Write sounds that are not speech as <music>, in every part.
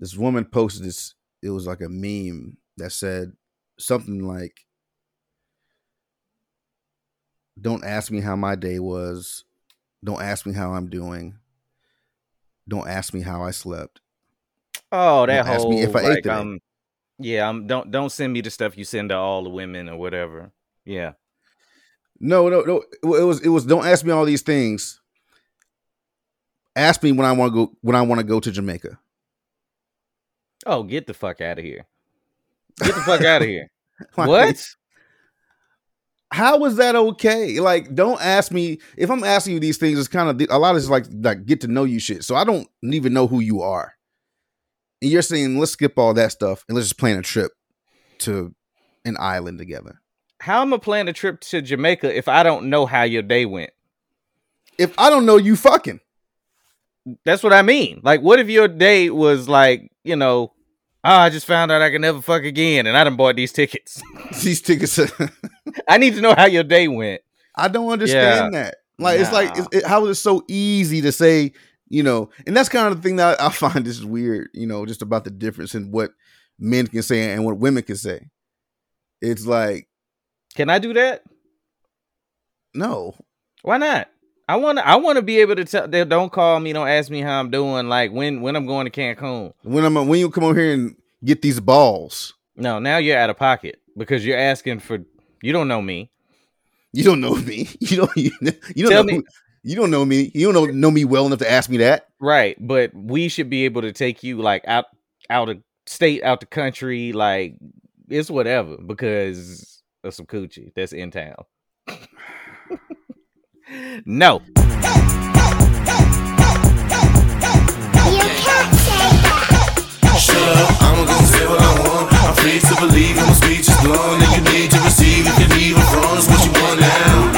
this woman posted this. It was like a meme that said something like, "Don't ask me how my day was. Don't ask me how I'm doing. Don't ask me how I slept." Oh, that Don't ask whole me if I ate like today. um, yeah, um, don't don't send me the stuff you send to all the women or whatever. Yeah. No, no, no. It was it was. Don't ask me all these things. Ask me when I want to go when I want to go to Jamaica. Oh, get the fuck out of here. Get the fuck out of here. <laughs> Like, What? How is that okay? Like, don't ask me if I'm asking you these things. It's kind of a lot of it's like like get to know you shit. So I don't even know who you are. And you're saying let's skip all that stuff and let's just plan a trip to an island together. How am I plan a trip to Jamaica if I don't know how your day went? If I don't know you, fucking That's what I mean. Like, what if your day was like, you know, oh, I just found out I can never fuck again, and I done bought these tickets. <laughs> these tickets. I need to know how your day went. I don't understand that. Like it's like it's, it, how is it so easy to say, you know? And that's kind of the thing that I find this is weird, you know, just about the difference in what men can say and what women can say. It's like Can I do that? no, Why not? I want to. I want to be able to tell. They don't call me. Don't ask me how I'm doing. Like when when I'm going to Cancun. when I'm when you come over here and get these balls, No, now you're out of pocket because you're asking for. You don't know me. you don't know me. <laughs> You don't you, you don't Tell know me- you don't know me. You don't know, know me well enough to ask me that. Right, but we should be able to take you like out out of state, out the country, like it's whatever because of some coochie that's in town. <sighs> <laughs> no, You can't say that. Shut up, I'm gonna say what I want. I'm free to believe and my speech is blown. And you need to receive if you leave it wrong. It's what you want now.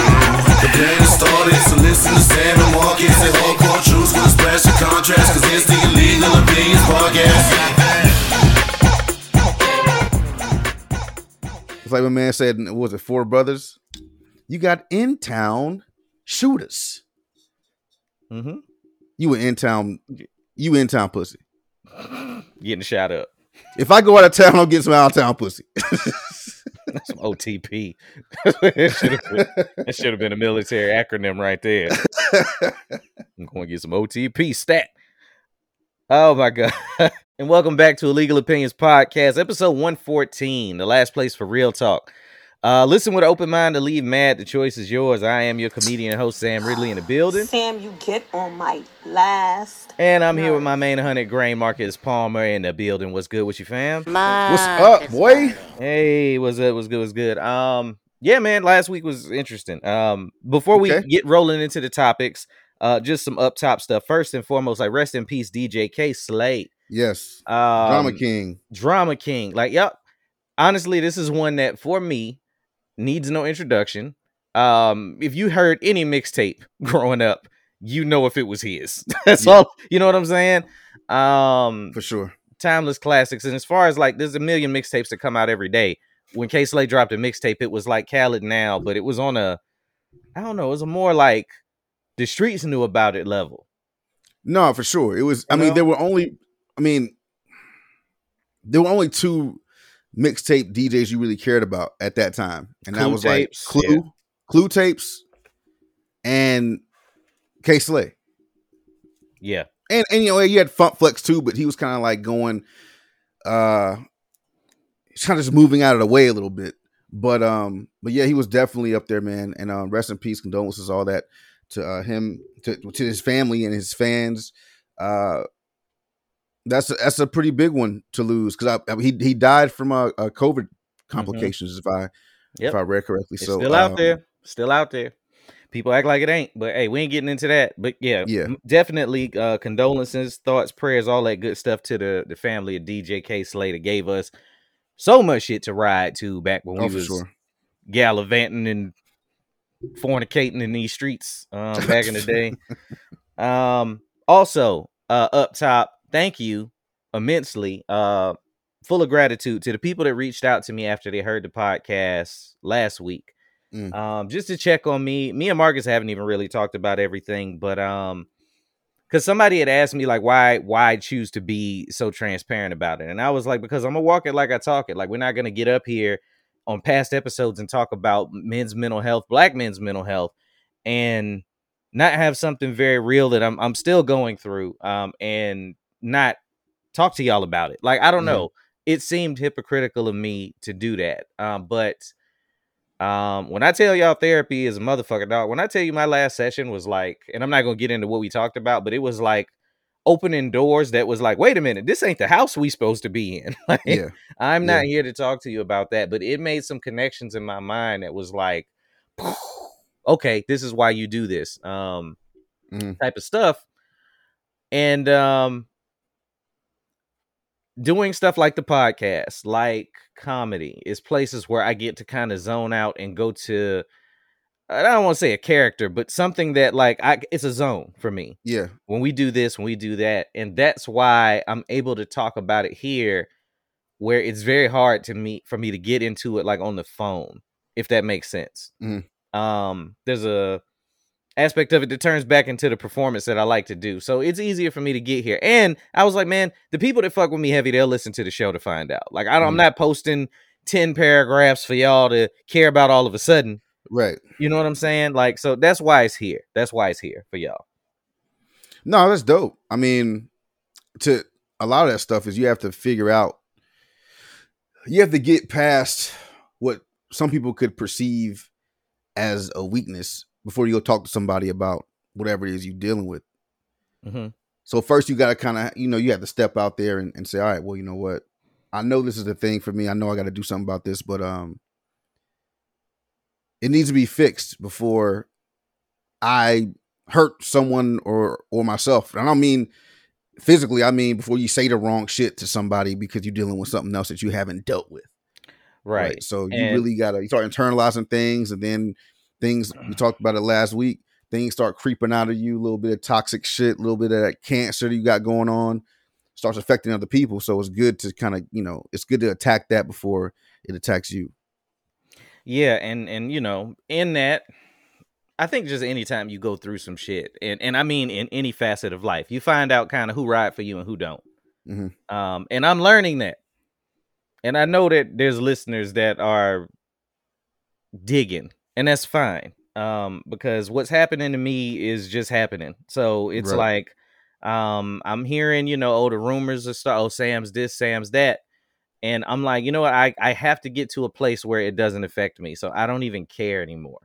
The plan is started, so listen to Sam and Marcus and hardcore truths with a special contrast. Cause it's the illegal opinions podcast. It's like my man said, was it four brothers? You got in town shooters. mm-hmm. You were in town. You in town pussy. <laughs> getting shot up. If I go out of town, I'll get some out of town pussy. <laughs> Some OTP. that should have been, been a military acronym right there. I'm going to get some OTP stat. Oh my god. <laughs> and welcome back to Illegal Opinions Podcast, episode 114, the last place for real talk. Uh, listen with an open mind to leave mad. The choice is yours. I am your comedian and host, Sam Ridley, in the building. Sam, you get on my last. And I'm here with my main 100 grain Marcus Palmer in the building. What's good with you, fam? My What's up, boy? Hey, what's up? What's good? What's good? Um, yeah, man. Last week was interesting. Um, before we Okay. get rolling into the topics, uh, just some up top stuff. First and foremost, like rest in peace, DJ K Slay, Yes, um, drama king. Drama King. Like, yep. Honestly, this is one that for me needs no introduction. Um, if you heard any mixtape <laughs> growing up, you know if it was his. <laughs> That's Yeah. all. You know what I'm saying? Um, for sure. timeless classics. And as far as like, there's a million mixtapes that come out every day. When K Slay dropped a mixtape, it was like Khaled now, but it was on a, I don't know, it was a more like the streets knew about it level. No, for sure. It was. I You mean, there were only. I mean, there were only two mixtape DJs you really cared about at that time, and that Clue was like Clue, yeah. Clue tapes, and K Slay. Yeah. and and you know you had Funk Flex too, but he was kind of like going, uh, he's kind of just moving out of the way a little bit. But um, but yeah, he was definitely up there, man. And um, rest in peace, condolences, all that to uh, him, to to his family and his fans. Uh, that's a, that's a pretty big one to lose because I, I he he died from a, uh COVID complications if I Yep. if I read correctly. It's so still out um, there. Still out there. People act like it ain't, but hey, we ain't getting into that. But yeah, Yeah. definitely uh condolences, thoughts, prayers, all that good stuff to the the family of DJ K Slater gave us so much shit to ride to back when Oh, we was sure. gallivanting and fornicating in these streets um, back in the day. <laughs> Um, also, uh, up top, thank you immensely. Uh, full of gratitude to the people that reached out to me after they heard the podcast last week. Mm. Um, just to check on me. Me and Marcus haven't even really talked about everything, but um, because somebody had asked me like why why I choose to be so transparent about it, and I was like because I'm gonna walk it like I talk it. Like we're not gonna get up here on past episodes and talk about men's mental health, black men's mental health, and not have something very real that I'm I'm still going through, um, and not talk to y'all about it. Like I don't Mhm. know, it seemed hypocritical of me to do that, um, but. Um, when I tell y'all therapy is a motherfucker dog, when I tell you my last session was like, and I'm not gonna get into what we talked about, but it was like opening doors that was like, wait a minute, this ain't the house we supposed to be in. <laughs> like, Yeah. I'm Yeah. not here to talk to you about that, but it made some connections in my mind that was like, <sighs> okay, this is why you do this, um, Mhm. type of stuff, and um, doing stuff like the podcast, like comedy, is places where I get to kind of zone out and go to. I don't want to say a character, but something that like I it's a zone for me Yeah. when we do this, when we do that. And that's why I'm able to talk about it here where it's very hard to me for me to get into it like on the phone, if that makes sense. Mhm. Um, there's a aspect of it that turns back into the performance that I like to do. So it's easier for me to get here. And I was like, man, the people that fuck with me heavy, they'll listen to the show to find out. Like I don't, I'm Mhm. not posting 10 paragraphs for y'all to care about all of a sudden. Right. You know what I'm saying? Like, so that's why it's here. That's why it's here for y'all. No, that's dope. I mean, to a lot of that stuff is you have to figure out. You have to get past what some people could perceive as a weakness before you go talk to somebody about whatever it is you're dealing with. hmm So first, you got to kind of, you know, you have to step out there and, and say, all right, well, you know what? I know this is the thing for me. I know I got to do something about this, but um, it needs to be fixed before I hurt someone or or myself. And I don't mean physically. I mean before you say the wrong shit to somebody because you're dealing with something else that you haven't dealt with. Right. So you And- really gotta you start internalizing things, and then things we talked about it last week. Things start creeping out of you. A little bit of toxic shit, a little bit of that cancer that you got going on starts affecting other people. So it's good to kind of you know it's good to attack that before it attacks you. Yeah, and and you know, in that, I think just anytime you go through some shit, and and I mean in any facet of life, you find out kind of who ride for you and who don't. Mhm. Um, and I'm learning that, and I know that there's listeners that are digging, and that's fine. Um, because what's happening to me is just happening. So it's Right. like, um, I'm hearing, you know, oh, the rumors are start. Oh, Sam's this, Sam's that and I'm like, you know what? I I have to get to a place where it doesn't affect me, so I don't even care anymore.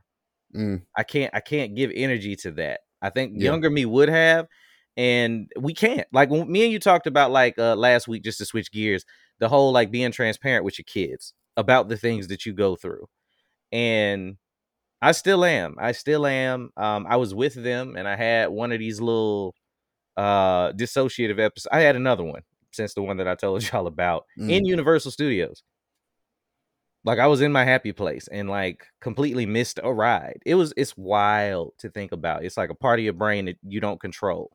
Mm, I can't I can't give energy to that. I think Yeah. younger me would have, and we can't. Like when me and you talked about like uh last week, just to switch gears, the whole like being transparent with your kids about the things that you go through, and I still am. I still am. Um, I was with them, and I had one of these little uh dissociative episodes. I had another one since the one that I told <laughs> y'all about Mm. in Universal Studios. Like I was in my happy place and like completely missed a ride. It was it's wild to think about. It's like a part of your brain that you don't control.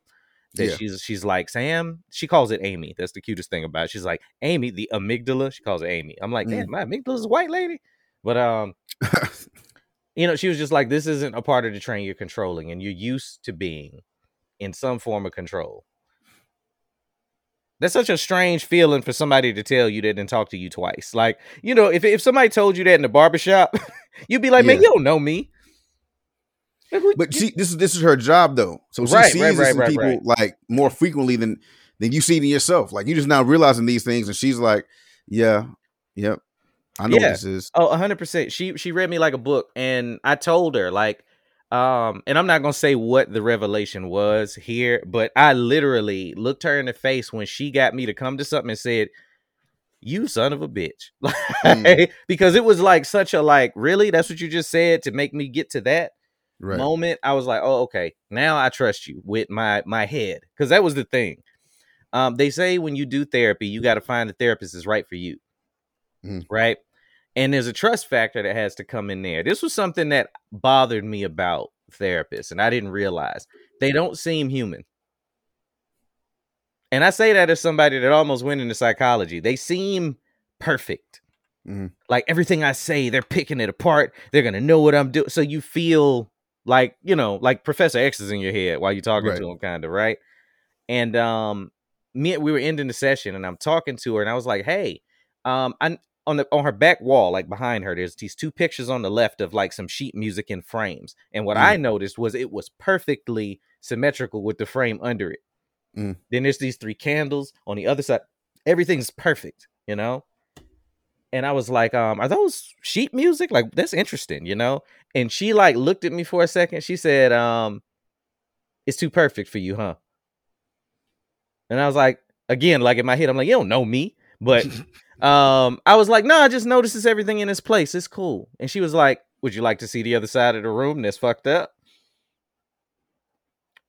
That Yeah. she's she's like Sam. She calls it Amy. That's the cutest thing about it. She's like Amy, the amygdala. She calls it Amy. I'm like, Mm. damn, my amygdala is a white lady. But um, <laughs> you know, she was just like, this isn't a part of the train you're controlling, and you're used to being in some form of control. That's such a strange feeling for somebody to tell you that and talk to you twice. Like, you know, if if somebody told you that in the barbershop, <laughs> you'd be like, man, Yeah. you don't know me. Like, who- but you- she this is this is her job though. So she Right, sees right, this right, in people like more frequently than than you see it in yourself. Like you just now realizing these things, and she's like, "Yeah, yep, I know Yeah. what this is." Oh, hundred percent. She she read me like a book, and I told her like, um, and I'm not gonna say what the revelation was here, but I literally looked her in the face when she got me to come to something and said, "You son of a bitch," <laughs> Mm. because it was like such a like, really, that's what you just said to make me get to that Right. moment. I was like, oh, okay, now I trust you with my my head, because that was the thing. Um, they say when you do therapy, you got to find the therapist is right for you Mm. right? And there's a trust factor that has to come in there. This was something that bothered me about therapists, and I didn't realize they don't seem human. And I say that as somebody that almost went into psychology. They seem perfect. Mhm. Like everything I say, they're picking it apart. They're gonna know what I'm doing. So you feel like, you know, like Professor X is in your head while you're talking Right. to him, kind of, right? and um, me we were ending the session, and I'm talking to her, and I was like, "Hey, um, I on the on her back wall, like behind her, there's these two pictures on the left of like some sheet music in frames, and what Mm. I noticed was it was perfectly symmetrical with the frame under it. Mm. Then there's these three candles on the other side. Everything's perfect, you know." and I was like, um, are those sheet music? Like that's interesting, you know? And she like looked at me for a second. She said, um, it's too perfect for you, huh? And I was like, again, like in my head, I'm like, you don't know me. But <laughs> <laughs> um, I was like, no, I just notices everything in this place. It's cool. And she was like, Would you like to see the other side of the room that's fucked up?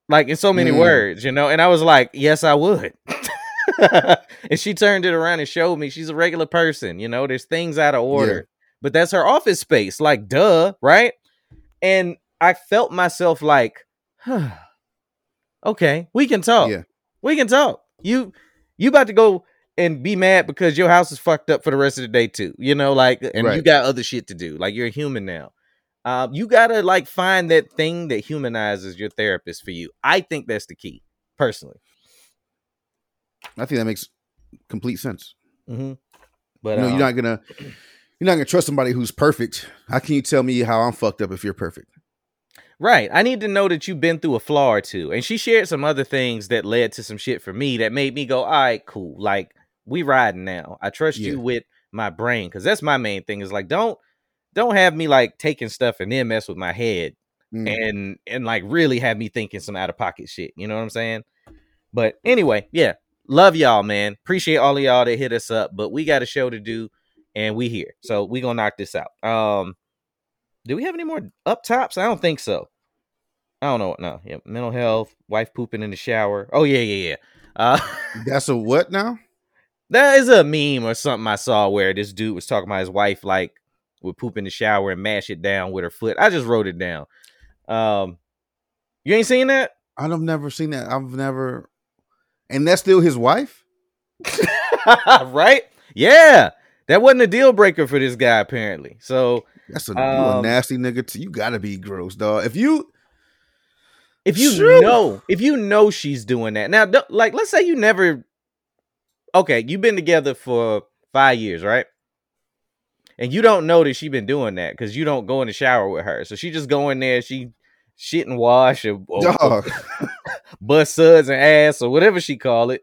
Like in so many Mm. words, you know? And I was like, Yes, I would. <laughs> and she turned it around and showed me she's a regular person, you know, there's things out of order. But that's her office space, like duh, right? And I felt myself like, huh, <sighs> okay, we can talk. Yeah. We can talk. You you about to go and be mad because your house is fucked up for the rest of the day too. You know, like and you got other shit to do. Like you're a human now. Um, you gotta like find that thing that humanizes your therapist for you. I think that's the key, personally. I think that makes complete sense. Mm-hmm. But you know, um, you're not gonna you're not gonna trust somebody who's perfect. How can you tell me how I'm fucked up if you're perfect? Right. I need to know that you've been through a flaw or two. And she shared some other things that led to some shit for me that made me go, all right, cool. Like, we riding now. I trust Yeah. you with my brain. Cause that's my main thing is like, don't don't have me like taking stuff and then mess with my head Mm. and and like really have me thinking some out of pocket shit. You know what I'm saying? But anyway, yeah. Love y'all, man. Appreciate all of y'all that hit us up. But we got a show to do and we here. So we gonna knock this out. Um do we have any more up tops? I don't think so. I don't know. No, yeah, mental health, wife pooping in the shower. Oh yeah, yeah, yeah. Uh, <laughs> That's a what now? That is a meme or something I saw where this dude was talking about his wife like would poop in the shower and mash it down with her foot. I just wrote it down. Um, you ain't seen that? I've never seen that. I've never, and that's still his wife. <laughs> right? Yeah, that wasn't a deal breaker for this guy apparently. So That's a, you a Um, nasty nigga. Too. You gotta be gross, dog. If you if you know if you know she's doing that now like let's say you never okay you've been together for five years right? And you don't know that she's been doing that because you don't go in the shower with her. So she just go in there she shit and wash or, or, or <laughs> bust suds and ass or whatever she call it.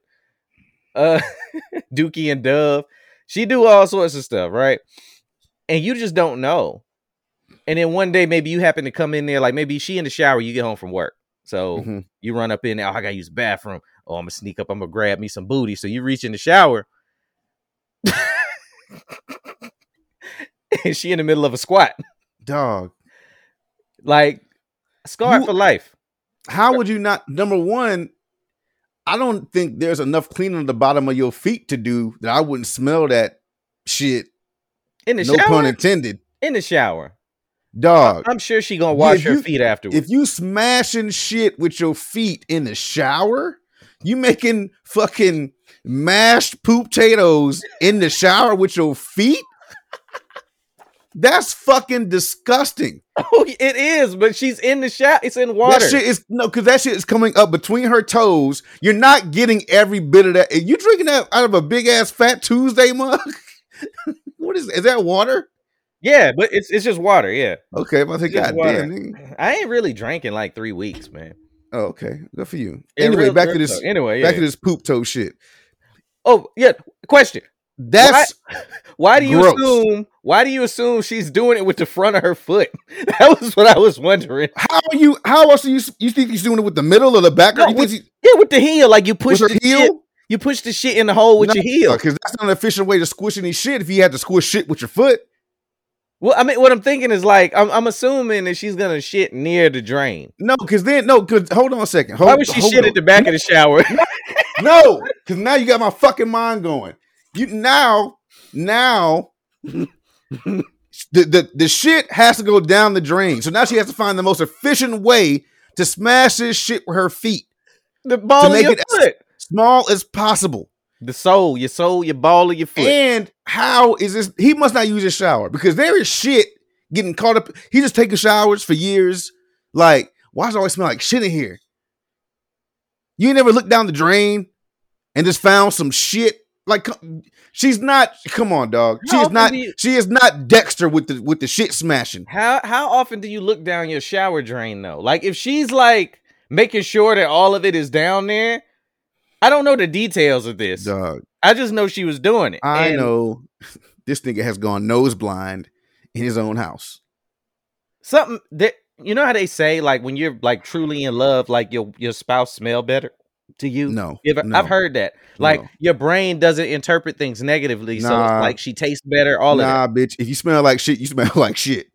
Uh <laughs> dookie and dove. She do all sorts of stuff right? And you just don't know. And then one day maybe you happen to come in there like maybe she in the shower you get home from work. So Mhm. you run up in there oh, i gotta use the bathroom oh i'm gonna sneak up i'm gonna grab me some booty so you reach in the shower and <laughs> she in the middle of a squat dog. like scarred You- for life How would you not? Number one, I don't think there's enough cleaning on the bottom of your feet to do that. I wouldn't smell that shit. in the No shower pun intended, in the shower dog. i'm sure she gonna Yeah, wash if her you- feet afterwards If you smashing shit with your feet in the shower, you making fucking mashed poop potatoes in the shower with your feet. That's fucking disgusting. Oh, it is, but she's in the shower. It's in water. That shit is no, because that shit is coming up between her toes. You're not getting every bit of that. And you drinking that out of a big ass Fat Tuesday mug? <laughs> what is is that water? yeah, but it's it's just water. Yeah, Okay, I'm about to say, It's just God water. damn. nigga. I ain't really drank in like three weeks, man. Oh, okay, good for you. Yeah, anyway, back to this. talk. Anyway, Back yeah. to this poop toe shit. Oh yeah. Question: That's Why do you Gross. assume? Why do you assume she's doing it with the front of her foot? <laughs> That was what I was wondering. how are you. How else do you you think he's doing it with the middle or the back? No, with- he- Yeah, with the heel, like you push the heel? shit. You push the shit in the hole with your heel. because that's not an efficient way to squish any shit. If you had to squish shit with your foot, Well, I mean, what I'm thinking is like I'm, I'm assuming that she's gonna shit near the drain. no, because then no. Because hold on a second. Hold, Why would she shit on. at the back of the shower? No, because now you got my fucking mind going. You now, now, the, the the shit has to go down the drain. So now she has to find the most efficient way to smash this shit with her feet, the ball of make your it- foot. small as possible. The sole, your sole, your ball of your foot. And how is this? He must not use his shower because there is shit getting caught up. He just taking showers for years. Like, why does it always smell like shit in here? You never looked down the drain and just found some shit. Like she's not. Come on, dog. She is not. you- She is not Dexter with the with the shit smashing. How how often do you look down your shower drain though? Like if she's like making sure that all of it is down there, I don't know the details of this. Dog. I just know she was doing it. I And know <laughs> this nigga has gone nose blind in his own house. something that you know how they say like when you're like truly in love, like your your spouse smell better to you. No, If, no. I've heard that. Like No. your brain doesn't interpret things negatively, so it's like she tastes better. All of nah, bitch. If you smell like shit, you smell <laughs> like shit.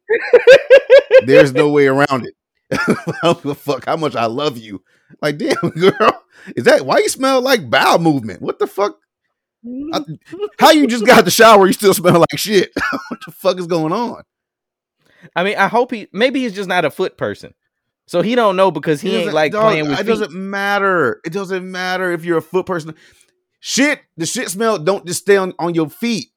<laughs> There's no way around it. I don't give a fuck how much I love you. Like, damn, <laughs> girl, is that why you smell like bowel movement? What the fuck? I- mm-hmm. how you just got the shower? You still smell like shit? <laughs> what the fuck is going on? I mean, I hope he maybe he's just not a foot person. So he don't know because he It ain't like dog, playing with It feet. doesn't matter. It doesn't matter if you're a foot person. Shit, the shit smell don't just stay on, on your feet.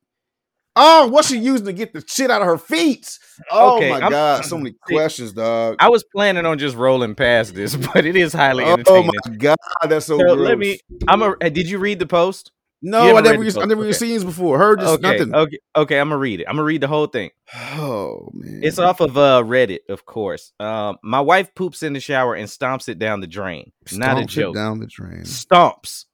Oh, what's she using to get the shit out of her feet? Oh Okay, my I'm- god, so many questions, dog. I was planning on just rolling past this, <laughs> but it is highly Oh my god, that's so, So gross. let me. I'm a. Did you read the post? no, I never, used, I never Okay. used scenes before. Heard just Okay, nothing. okay, okay. I'm gonna read it. I'm gonna read the whole thing. Oh man, It's off of uh, Reddit, of course. Um, my wife poops in the shower and stomps it down the drain. not a Stomps joke. down the drain. Stomps.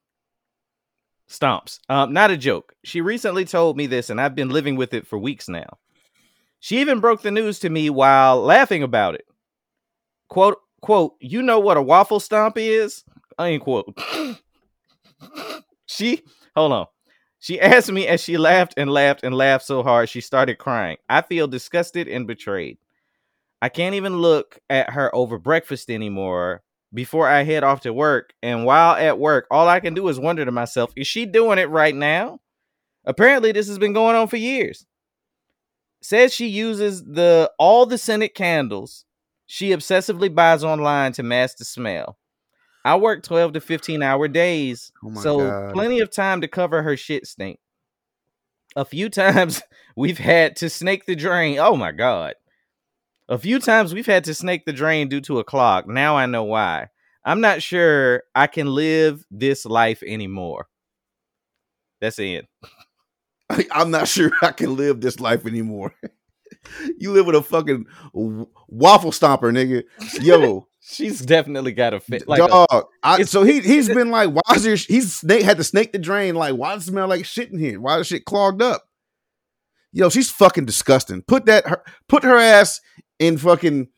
Stomps. Um, not a joke. She recently told me this, and I've been living with it for weeks now. She even broke the news to me while laughing about it. Quote, quote, you know what a waffle stomp is? Unquote. she, hold on. She <laughs> asked me as she laughed and laughed and laughed so hard she started crying. I feel disgusted and betrayed. I can't even look at her over breakfast anymore before I head off to work. And while at work, all I can do is wonder to myself, is she doing it right now? Apparently, this has been going on for years. Says she uses the all the scented candles she obsessively buys online to mask the smell. I work 12 to 15 hour days, Oh so God. plenty of time to cover her shit stink. A few <laughs> times we've had to snake the drain. Oh my god. A few times we've had to snake the drain due to a clog. Now I know why. I'm not sure I can live this life anymore. That's it. I, <laughs> I'm not sure I can live this life anymore. <laughs> you live with a fucking waffle stomper, nigga. Yo, <laughs> She's definitely got a fit. Like dog. I, it's- so he he's been like, why is there? He's snake had to snake the drain. Like, why does it smell like shit in here? Why is shit clogged up? Yo, she's fucking disgusting. Put that her put her ass in fucking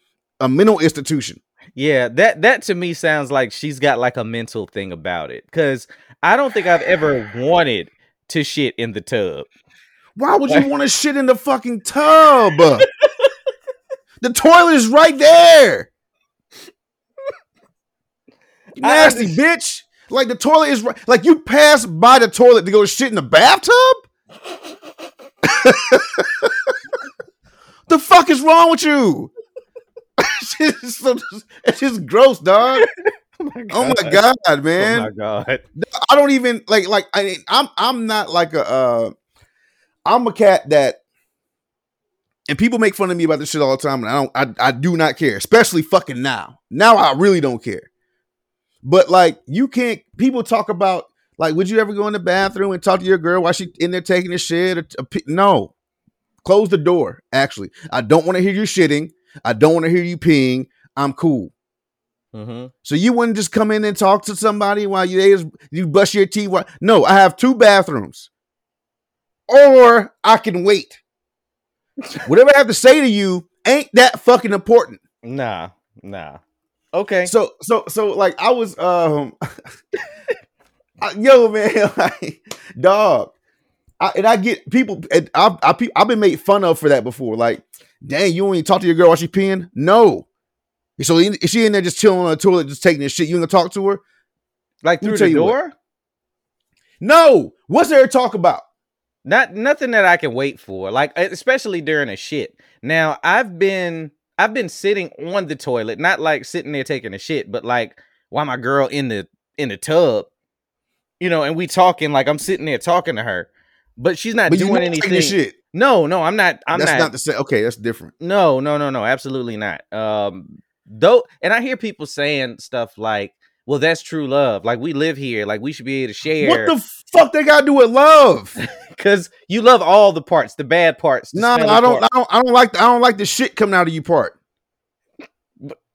a mental institution. yeah, that that to me sounds like she's got like a mental thing about it. Cause I don't think I've ever wanted to shit in the tub. Why would you want to shit in the fucking tub? <laughs> the toilet is right there. You <laughs> I nasty bitch. Like the toilet is right. Like you pass by the toilet to go shit in the bathtub? <laughs> the fuck is wrong with you? it's, <laughs> just so, it's just gross, dog. <laughs> Oh my god, man! Oh man. my god. I don't even like like I I'm I'm not like a uh I'm a cat that and people make fun of me about this shit all the time and I don't I, I do not care, especially fucking now. Now I really don't care. But like you can't people talk about like would you ever go in the bathroom and talk to your girl while she in there taking a shit or, or no. Close the door, actually. I don't want to hear you shitting. I don't want to hear you peeing. I'm cool. hmm So you wouldn't just come in and talk to somebody while you you brush your teeth. While, no, I have two bathrooms, or I can wait. <laughs> Whatever I have to say to you ain't that fucking important. Nah, nah. Okay. So, so, so, like, I was, um, <laughs> I- yo, man, <laughs> like, dog, I, and I get people, I, I, I've been made fun of for that before. Like, dang, you only talk to your girl while she peeing? No. So is she in there just chilling on the toilet, just taking this shit? You gonna talk to her? like through the you what. door? No. What's there to talk about? Not nothing that I can wait for. Like especially during a shit. Now, I've been I've been sitting on the toilet, not like sitting there taking a shit, but like while my girl in the in the tub, you know, and we talking like I'm sitting there talking to her, but she's not But doing anything. shit. No, no, I'm not. I'm that's not. not, the same. Okay, that's different. No, no, no, no, absolutely not. Um, though, and I hear people saying stuff like, well, that's true love. Like we live here, like we should be able to share. What the fuck they got to do with love? <laughs> Because you love all the parts, the bad parts. the no, I don't. I don't. I don't like. The, I don't like the shit coming out of you part.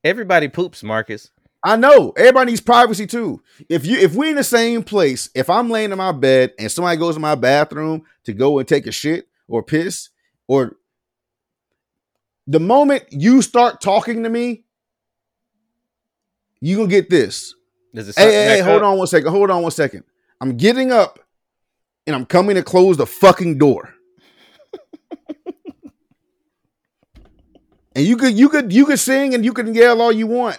Everybody poops, Marcus. I know everybody needs privacy too. If you if we in the same place, if I'm laying in my bed and somebody goes in my bathroom to go and take a shit or piss, or the moment you start talking to me, you gonna get this. Hey, hey, hey, hold up? on one second. Hold on one second. I'm getting up and I'm coming to close the fucking door. <laughs> and you could you could you could sing and you can yell all you want.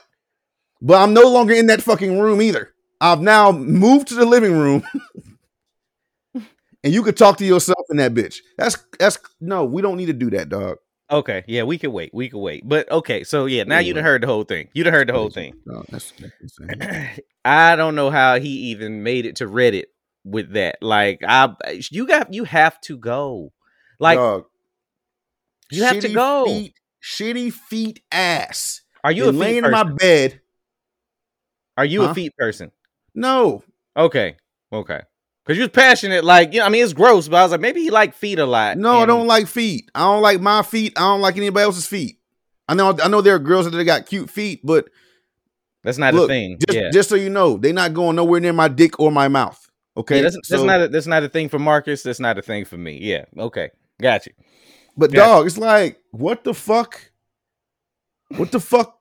But I'm no longer in that fucking room either. I've now moved to the living room. <laughs> and you could talk to yourself in that bitch. That's that's no, we don't need to do that, dog. Okay, yeah, we can wait. We can wait. But okay, so yeah, now you'd done heard the whole thing. You done heard the whole thing. No, that's, <clears throat> that's. I don't know how he even made it to Reddit with that. Like, I you got you have to go. Like, Dog, you have to go. Feet, shitty feet ass. are you a Been feet laying in my bed. Are you Huh? a feet person? No, Okay, okay. Because you was passionate, like you know, I mean, it's gross, but I was like, maybe he like feet a lot. no, I don't like feet. I don't like my feet. I don't like anybody else's feet. I know, I know there are girls that got cute feet, but That's not look, a thing. just yeah, just so you know, they're not going nowhere near my dick or my mouth. Okay, Yeah, that's, that's not a, that's not a thing for Marcus. That's not a thing for me. Yeah, okay, got you. But Yeah. dog, it's like, what the fuck? What the fuck?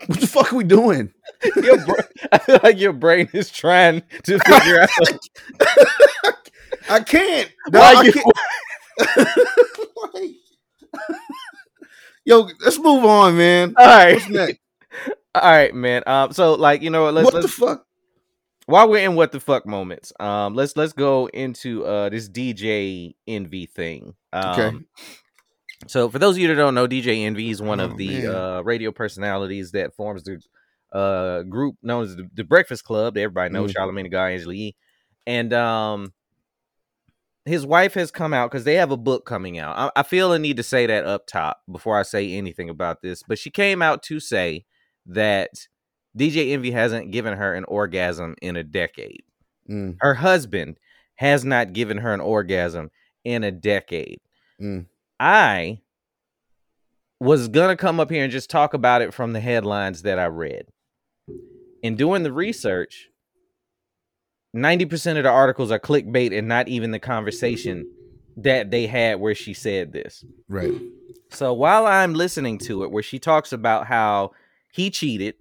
<laughs> what the fuck are we doing? Your bra- <laughs> I feel like your brain is trying to figure out <laughs> I can't. why I you. can't. Like- Yo, let's move on, man. All right, What's next? all right, man. Um, so like you know what? Let's what let's the fuck? while we're in what the fuck moments, um, let's let's go into uh this DJ Envy thing. Um, Okay. So for those of you that don't know, DJ Envy is one Oh, of the uh radio personalities that forms the uh group known as the, the Breakfast Club that everybody knows, Mhm. Charlamagne tha God, Angela Yee. And um his wife has come out because they have a book coming out. I, I feel a need to say that up top before I say anything about this, but she came out to say that DJ Envy hasn't given her an orgasm in a decade. Mm, Her husband has not given her an orgasm in a decade. mm. I was gonna come up here and just talk about it from the headlines that I read. In doing the research, 90% of the articles are clickbait and not even the conversation that they had where she said this. Right. So while I'm listening to it, where she talks about how he cheated,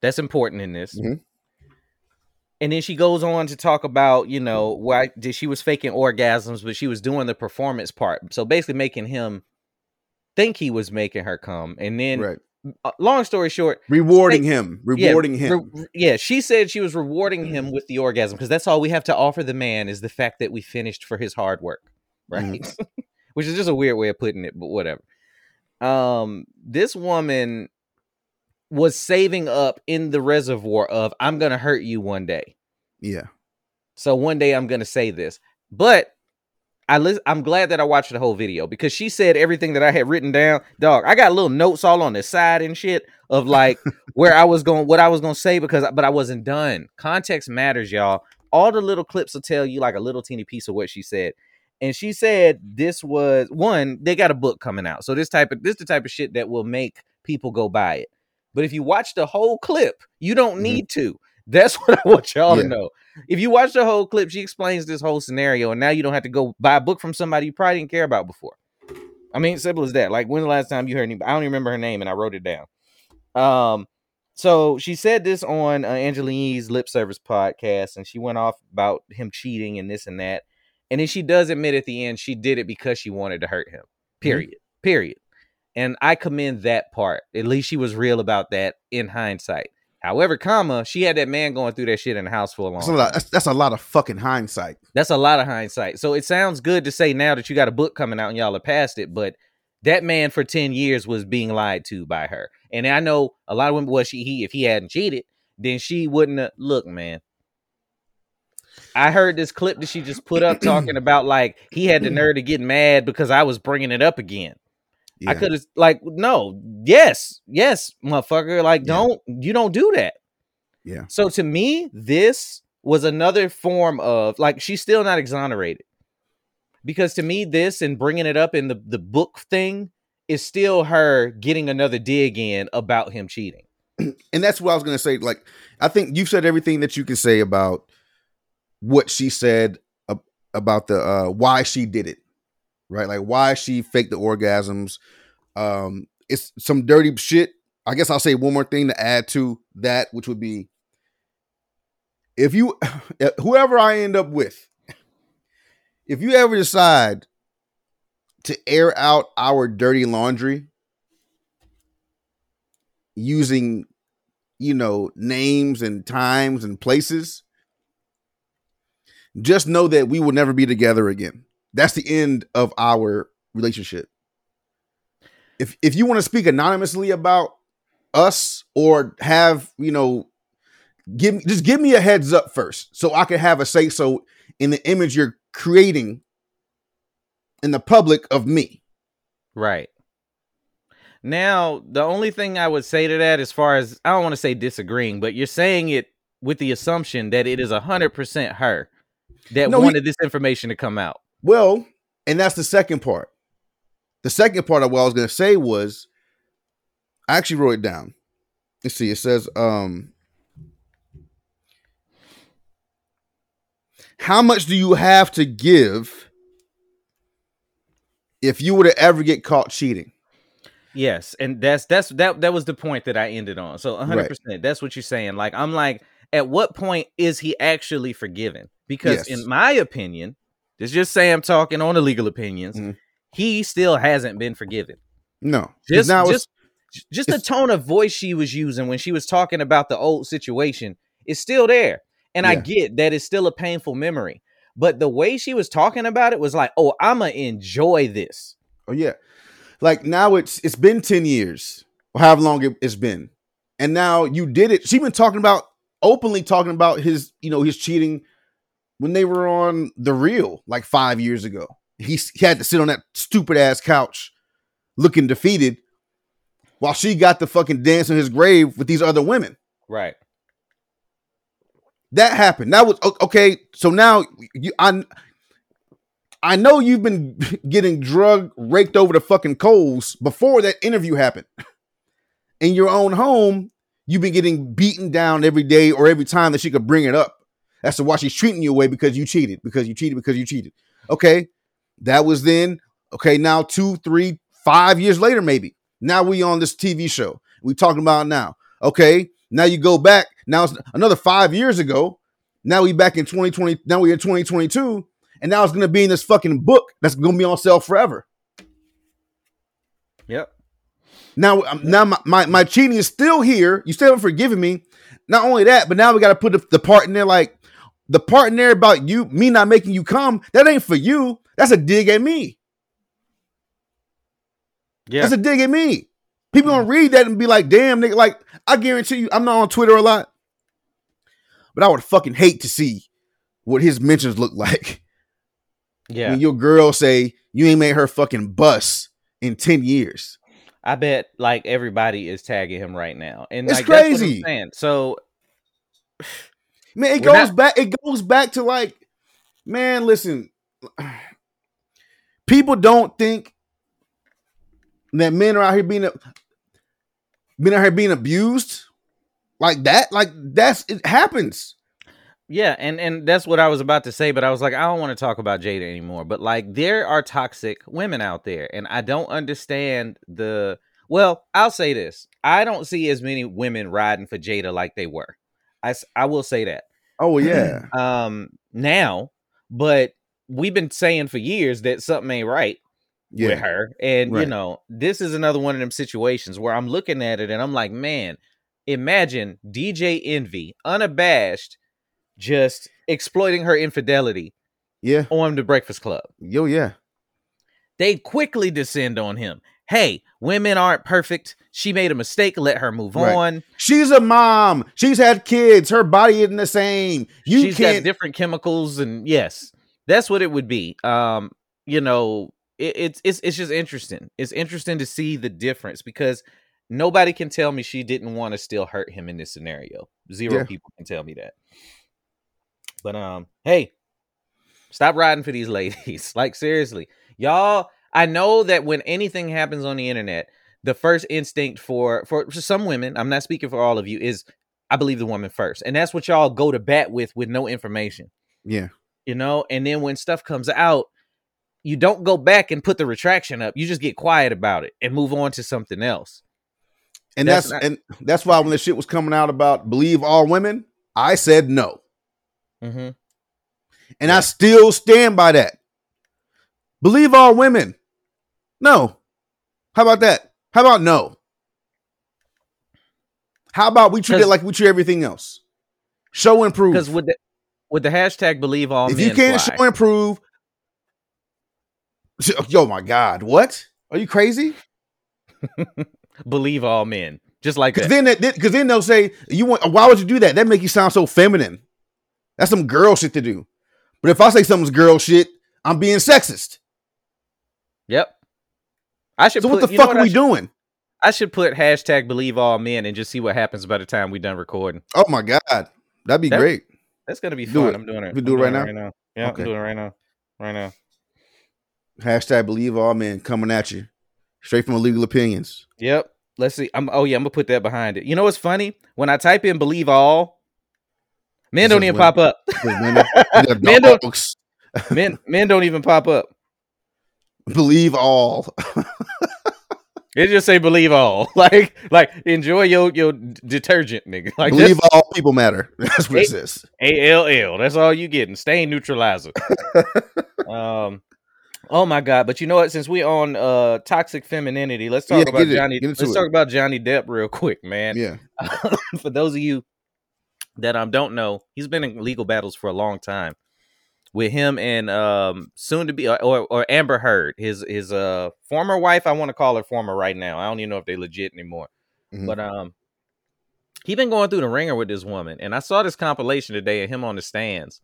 that's important in this. Mhm. And then she goes on to talk about, you know, why did she was faking orgasms, but she was doing the performance part. So basically making him think he was making her come. And then, Right. uh, long story short, Rewarding him. yeah, Rewarding him. re- yeah, she said she was rewarding him with the orgasm because that's all we have to offer the man is the fact that we finished for his hard work, <laughs> right? Which is just a weird way of putting it, but whatever. Um, this woman was saving up in the reservoir of I'm gonna hurt you one day. yeah. So one day I'm gonna say this, but I lis- I'm glad that I watched the whole video because she said everything that I had written down. Dog, I got little notes all on the side and shit of like <laughs> where I was going, what I was gonna say because, but I wasn't done. Context matters, y'all. All the little clips will tell you like a little teeny piece of what she said. And she said this was one. They got a book coming out, so this type of this the type of shit that will make people go buy it. But if you watch the whole clip, you don't Mhm. need to. That's <laughs> what I want y'all Yeah. to know. If you watch the whole clip, she explains this whole scenario, and now you don't have to go buy a book from somebody you probably didn't care about before. I mean, simple as that. Like, when's the last time you heard anybody? I don't even remember her name, and I wrote it down. Um, so she said this on uh, Angela Yee's lip service podcast, and she went off about him cheating and this and that. And then she does admit at the end she did it because she wanted to hurt him. Period. Period. And I commend that part. At least she was real about that in hindsight. However, comma, she had that man going through that shit in the house for a long That's a time. lot. That's, that's a lot of fucking hindsight. That's a lot of hindsight. So it sounds good to say now that you got a book coming out and y'all are past it, but that man for 10 years was being lied to by her. And I know a lot of women, well, she, he, if he hadn't cheated, then she wouldn't have, look, man. I heard this clip that she just put up talking about like he had the nerve to get mad because I was bringing it up again. I could have like no, yes, yes, motherfucker. Like, Yeah. don't you don't do that. Yeah. So to me, this was another form of like she's still not exonerated. Because to me, this and bringing it up in the, the book thing is still her getting another dig in about him cheating. <clears throat> and that's what I was gonna say. Like, I think you've said everything that you can say about what she said about the uh why she did it, right? Like why she faked the orgasms. Um, it's some dirty shit. I guess I'll say one more thing to add to that, which would be if you, <laughs> whoever I end up with, if you ever decide to air out our dirty laundry using you know names and times and places just know that we will never be together again that's the end of our relationship if if you want to speak anonymously about us or have you know give just give me a heads up first so i can have a say so in the image you're creating in the public of me Right. Now, the only thing I would say to that, as far as I don't want to say disagreeing, but you're saying it with the assumption that it is a hundred percent her that No, he- wanted this information to come out. Well, and that's the second part. The second part of what I was going to say was I actually wrote it down. Let's see. It says, um, how much do you have to give if you were to ever get caught cheating? Yes, and that's that's that that was the point that I ended on. So 100%. That's what you're saying. Like I'm like at what point is he actually forgiven? Because Yes. in my opinion, this is just Sam talking on the legal opinions, Mhm. he still hasn't been forgiven. No, Just now it's- just just the tone of voice she was using when she was talking about the old situation is still there. And I get that it's still a painful memory. But the way she was talking about it was like, "Oh, I'm going to enjoy this." Oh yeah. Like now it's it's been 10 years, or however long it, it's been. And now you did it. She been talking about openly talking about his, you know, his cheating when they were on the real like 5 years ago. He, he had to sit on that stupid ass couch looking defeated while she got to fucking dance on his grave with these other women. Right. That happened. That was okay. So now you, I, I know you've been <laughs> getting drug raked over the fucking coals before that interview happened. In your own home, you've been getting beaten down every day or every time that she could bring it up. That's why she's treating you away because you cheated, because you cheated, because you cheated. Okay, that was then. Okay, now two, three, five years later, maybe. Now we on this TV show. We talking about now. Okay, now you go back. Now it's another five years ago. Now we back in 2020. Now we're in 2022, and now it's gonna be in this fucking book that's gonna be on sale forever. Yep. Now, um, now my, my my cheating is still here. You still haven't forgiven me. Not only that, but now we got to put the, the part in there, like the part in there about you, me not making you come. That ain't for you. That's a dig at me. Yeah. That's a dig at me. People gonna read that and be like, "Damn, nigga!" Like, I guarantee you, I'm not on Twitter a lot, but I would fucking hate to see what his mentions look like. yeah. When your girl say you ain't made her fucking bus in ten years. I bet like everybody is tagging him right now. And It's like, that's what I'm crazy. saying. So Man, it We're goes not- back. It goes back to like, man, listen. <sighs> People don't think that men are out here being men out here being abused like that. Like that's it happens. Yeah, and and that's what I was about to say, but I was like, I don't want to talk about Jada anymore. But like, there are toxic women out there, and I don't understand the. Well, I'll say this: I don't see as many women riding for Jada like they were. I I will say that. Oh yeah, <clears throat> Um, now, but we've been saying for years that something ain't right with yeah. her. And you know, this is another one of them situations where I'm looking at it and I'm like, man, imagine DJ Envy, unabashed, just exploiting her infidelity Yeah. on the Breakfast Club. Yo, yeah. They quickly descend on him. Hey, women aren't perfect. She made a mistake. Let her move Right. on. She's a mom. She's had kids. Her body isn't the same. You She's can't. got different chemicals, and yes, that's what it would be. Um, you know, it, it's it's it's just interesting. It's interesting to see the difference because nobody can tell me she didn't want to still hurt him in this scenario. Zero Yeah. people can tell me that. But um, hey, stop riding for these ladies. <laughs> like seriously, y'all. I know that when anything happens on the internet, the first instinct for for, some women, I'm not speaking for all of you, is I believe the woman first, and that's what y'all go to bat with with no information Yeah. you know and then when stuff comes out you don't go back and put the retraction up you just get quiet about it and move on to something else And That's that's, not- and that's why when the shit was coming out about believe all women, I said no. mm-hmm. And I still stand by that. Believe all women. No. How about that? How about no? How about we treat it like we treat everything else? Show and prove. because with the with the hashtag believe all if you can't fly, show and prove, yo, my God, what? Are you crazy? <laughs> believe all men just like Because that. then, because then they'll say, "You want? Why would you do that? That make you sound so feminine. That's some girl shit to do." But if I say something's girl shit, I'm being sexist. yep i should So put, what the fuck are we should- doing? I should put hashtag believe all men and just see what happens by the time we done recording Oh my god, that'd be That- great. that's gonna be Do fun it. i'm doing it We do it right now? right now yeah Okay. i'm doing it right now right now Hashtag believe all men coming at you, straight from illegal opinions. Yep. Let's see. I'm oh yeah, I'm gonna put that behind it. You know what's funny? When I type in believe all, men don't even when- pop up. women, <laughs> Men don't- <laughs> men men don't even pop up. believe all. <laughs> It just say believe all. <laughs> Like like enjoy your your detergent, nigga. Like believe all people matter. <laughs> That's what it says. A L L. That's all you getting. Stain neutralizer. <laughs> um Oh my god, but you know what? Since we on uh toxic femininity, let's talk Yeah, about. Johnny. Let's it. talk about Johnny Depp real quick, man. Yeah, for those of you that um don't know, he's been in legal battles for a long time with him and um soon to be or or Amber Heard, his his uh former wife. I want to call her former right now. I don't even know if they legit anymore. Mhm. But um he been going through the wringer with this woman, and I saw this compilation today of him on the stands,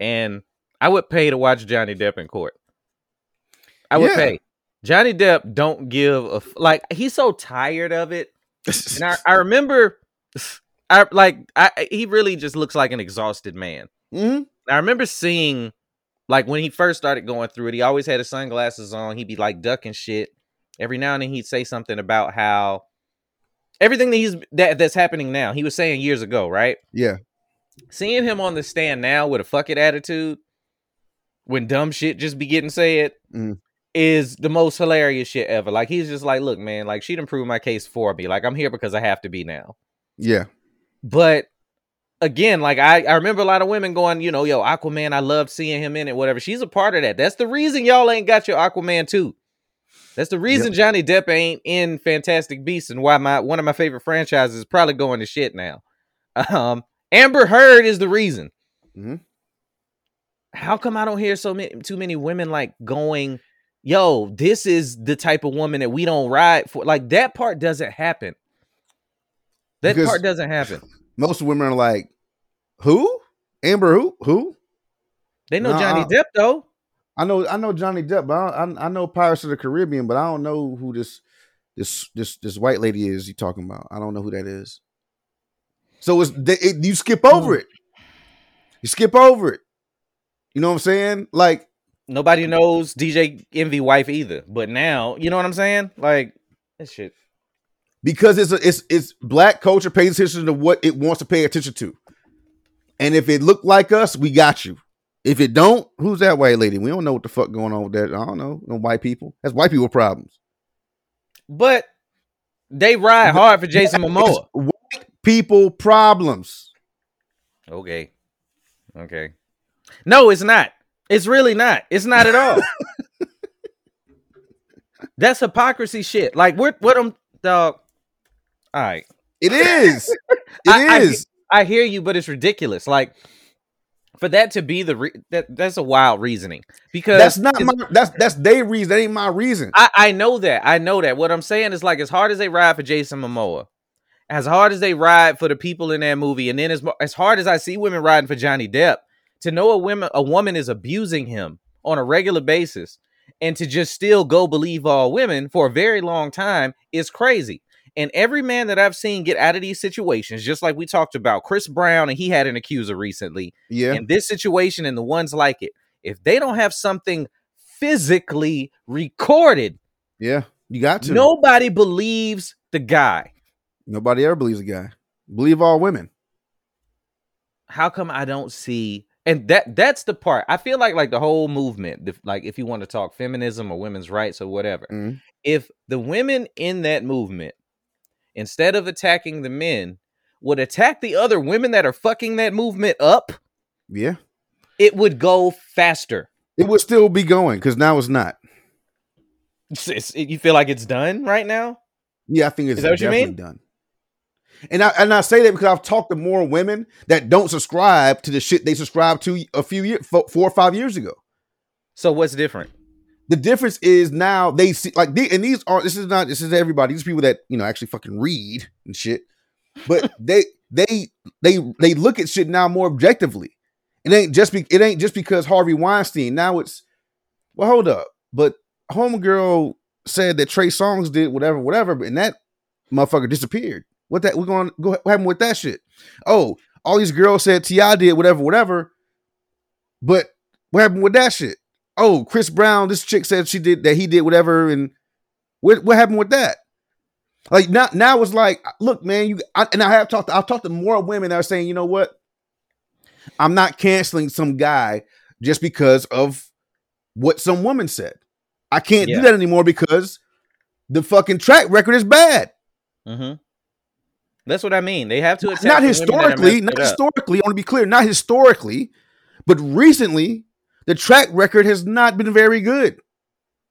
and I would pay to watch Johnny Depp in court. I would Yeah. pay. Johnny Depp don't give a f- like he's so tired of it and I, I remember I like I he really just looks like an exhausted man. <laughs> Mhm. I remember seeing like when he first started going through it, he always had his sunglasses on, he'd be like ducking shit. Every now and then he'd say something about how everything that he's that, that's happening now, he was saying years ago, right? yeah. Seeing him on the stand now with a fuck it attitude when dumb shit just be getting said Mhm. is the most hilarious shit ever. Like he's just like, look, man, like she'd improve my case for me. Like I'm here because I have to be now. Yeah. But again, like I, I remember a lot of women going, you know, yo, Aquaman, I loved seeing him in it, whatever. She's a part of that. That's the reason y'all ain't got your Aquaman too. That's the reason Johnny Depp ain't in Fantastic Beasts and why my one of my favorite franchises is probably going to shit now. <laughs> Um, Amber Heard is the reason. Mhm. How come I don't hear so many too many women like going, yo, this is the type of woman that we don't ride for? Like that part doesn't happen. That Because- part doesn't happen. Most women are like, who? Amber who? Who? They know Nah, Johnny Depp though. I know I know Johnny Depp, but I, I, I know Pirates of the Caribbean, but I don't know who this this this this white lady is you talking about. I don't know who that is. So it's they, it, you skip over Hmm. it. You skip over it. You know what I'm saying? Like Nobody knows DJ Envy wife either. But now, you know what I'm saying? Like that shit. Because it's a, it's it's black culture pays attention to what it wants to pay attention to. And if it look like us, we got you. If it don't, who's that white lady? We don't know what the fuck going on with that. I don't know. No white people. That's white people problems. But they ride hard for Jason Momoa. White people problems. Okay. Okay. No, it's not. It's really not. It's not at all. <laughs> That's hypocrisy shit. Like what what I'm dog. All right. It is. <laughs> It I- I- is. I hear you, but it's ridiculous. Like for that to be the re- that that's a wild reasoning because that's not my. That's that's their reason. That ain't my reason. I, I know that. I know that. What I'm saying is like as hard as they ride for Jason Momoa, as hard as they ride for the people in that movie, and then as as hard as I see women riding for Johnny Depp, to know a woman a woman is abusing him on a regular basis, and to just still go believe all women for a very long time is crazy. And every man that I've seen get out of these situations, just like we talked about, Chris Brown, and he had an accuser recently. Yeah. In this situation and the ones like it, if they don't have something physically recorded, yeah. You got to. nobody believes the guy. Nobody ever believes a guy. Believe all women. How come I don't see? And that that's the part. I feel like like the whole movement, like if you want to talk feminism or women's rights or whatever, Mhm. if the women in that movement, instead of attacking the men, would attack the other women that are fucking that movement up, Yeah. it would go faster. It would still be going because now it's not. It's- it's- you feel like it's done right now? Yeah, I think it's Is that what you definitely mean? done. And I and I say that because I've talked to more women that don't subscribe to the shit they subscribed to a few years, four or five years ago. So what's different? The difference is now they see like the, and these are this is not this is everybody. These people that you know actually fucking read and shit. But <laughs> they they they they look at shit now more objectively. It ain't just be, it ain't just because Harvey Weinstein. Now it's well, hold up. But homegirl said that Trey Songz did whatever, whatever, and that motherfucker disappeared. What that we're gonna go what happened with that shit? Oh, all these girls said T.I. did whatever, whatever. But what happened with that shit? Oh, Chris Brown, this chick said she did that he did whatever, and what what happened with that? Like now, now it's like, look, man, you I, and I have talked. I've talked to more women that are saying, you know what? I'm not canceling some guy just because of what some woman said. I can't Yeah. do that anymore because the fucking track record is bad. Mm-hmm. That's what I mean. They have to attack not the women that are historically, not historically. I want to be clear, not historically, but recently, the track record has not been very good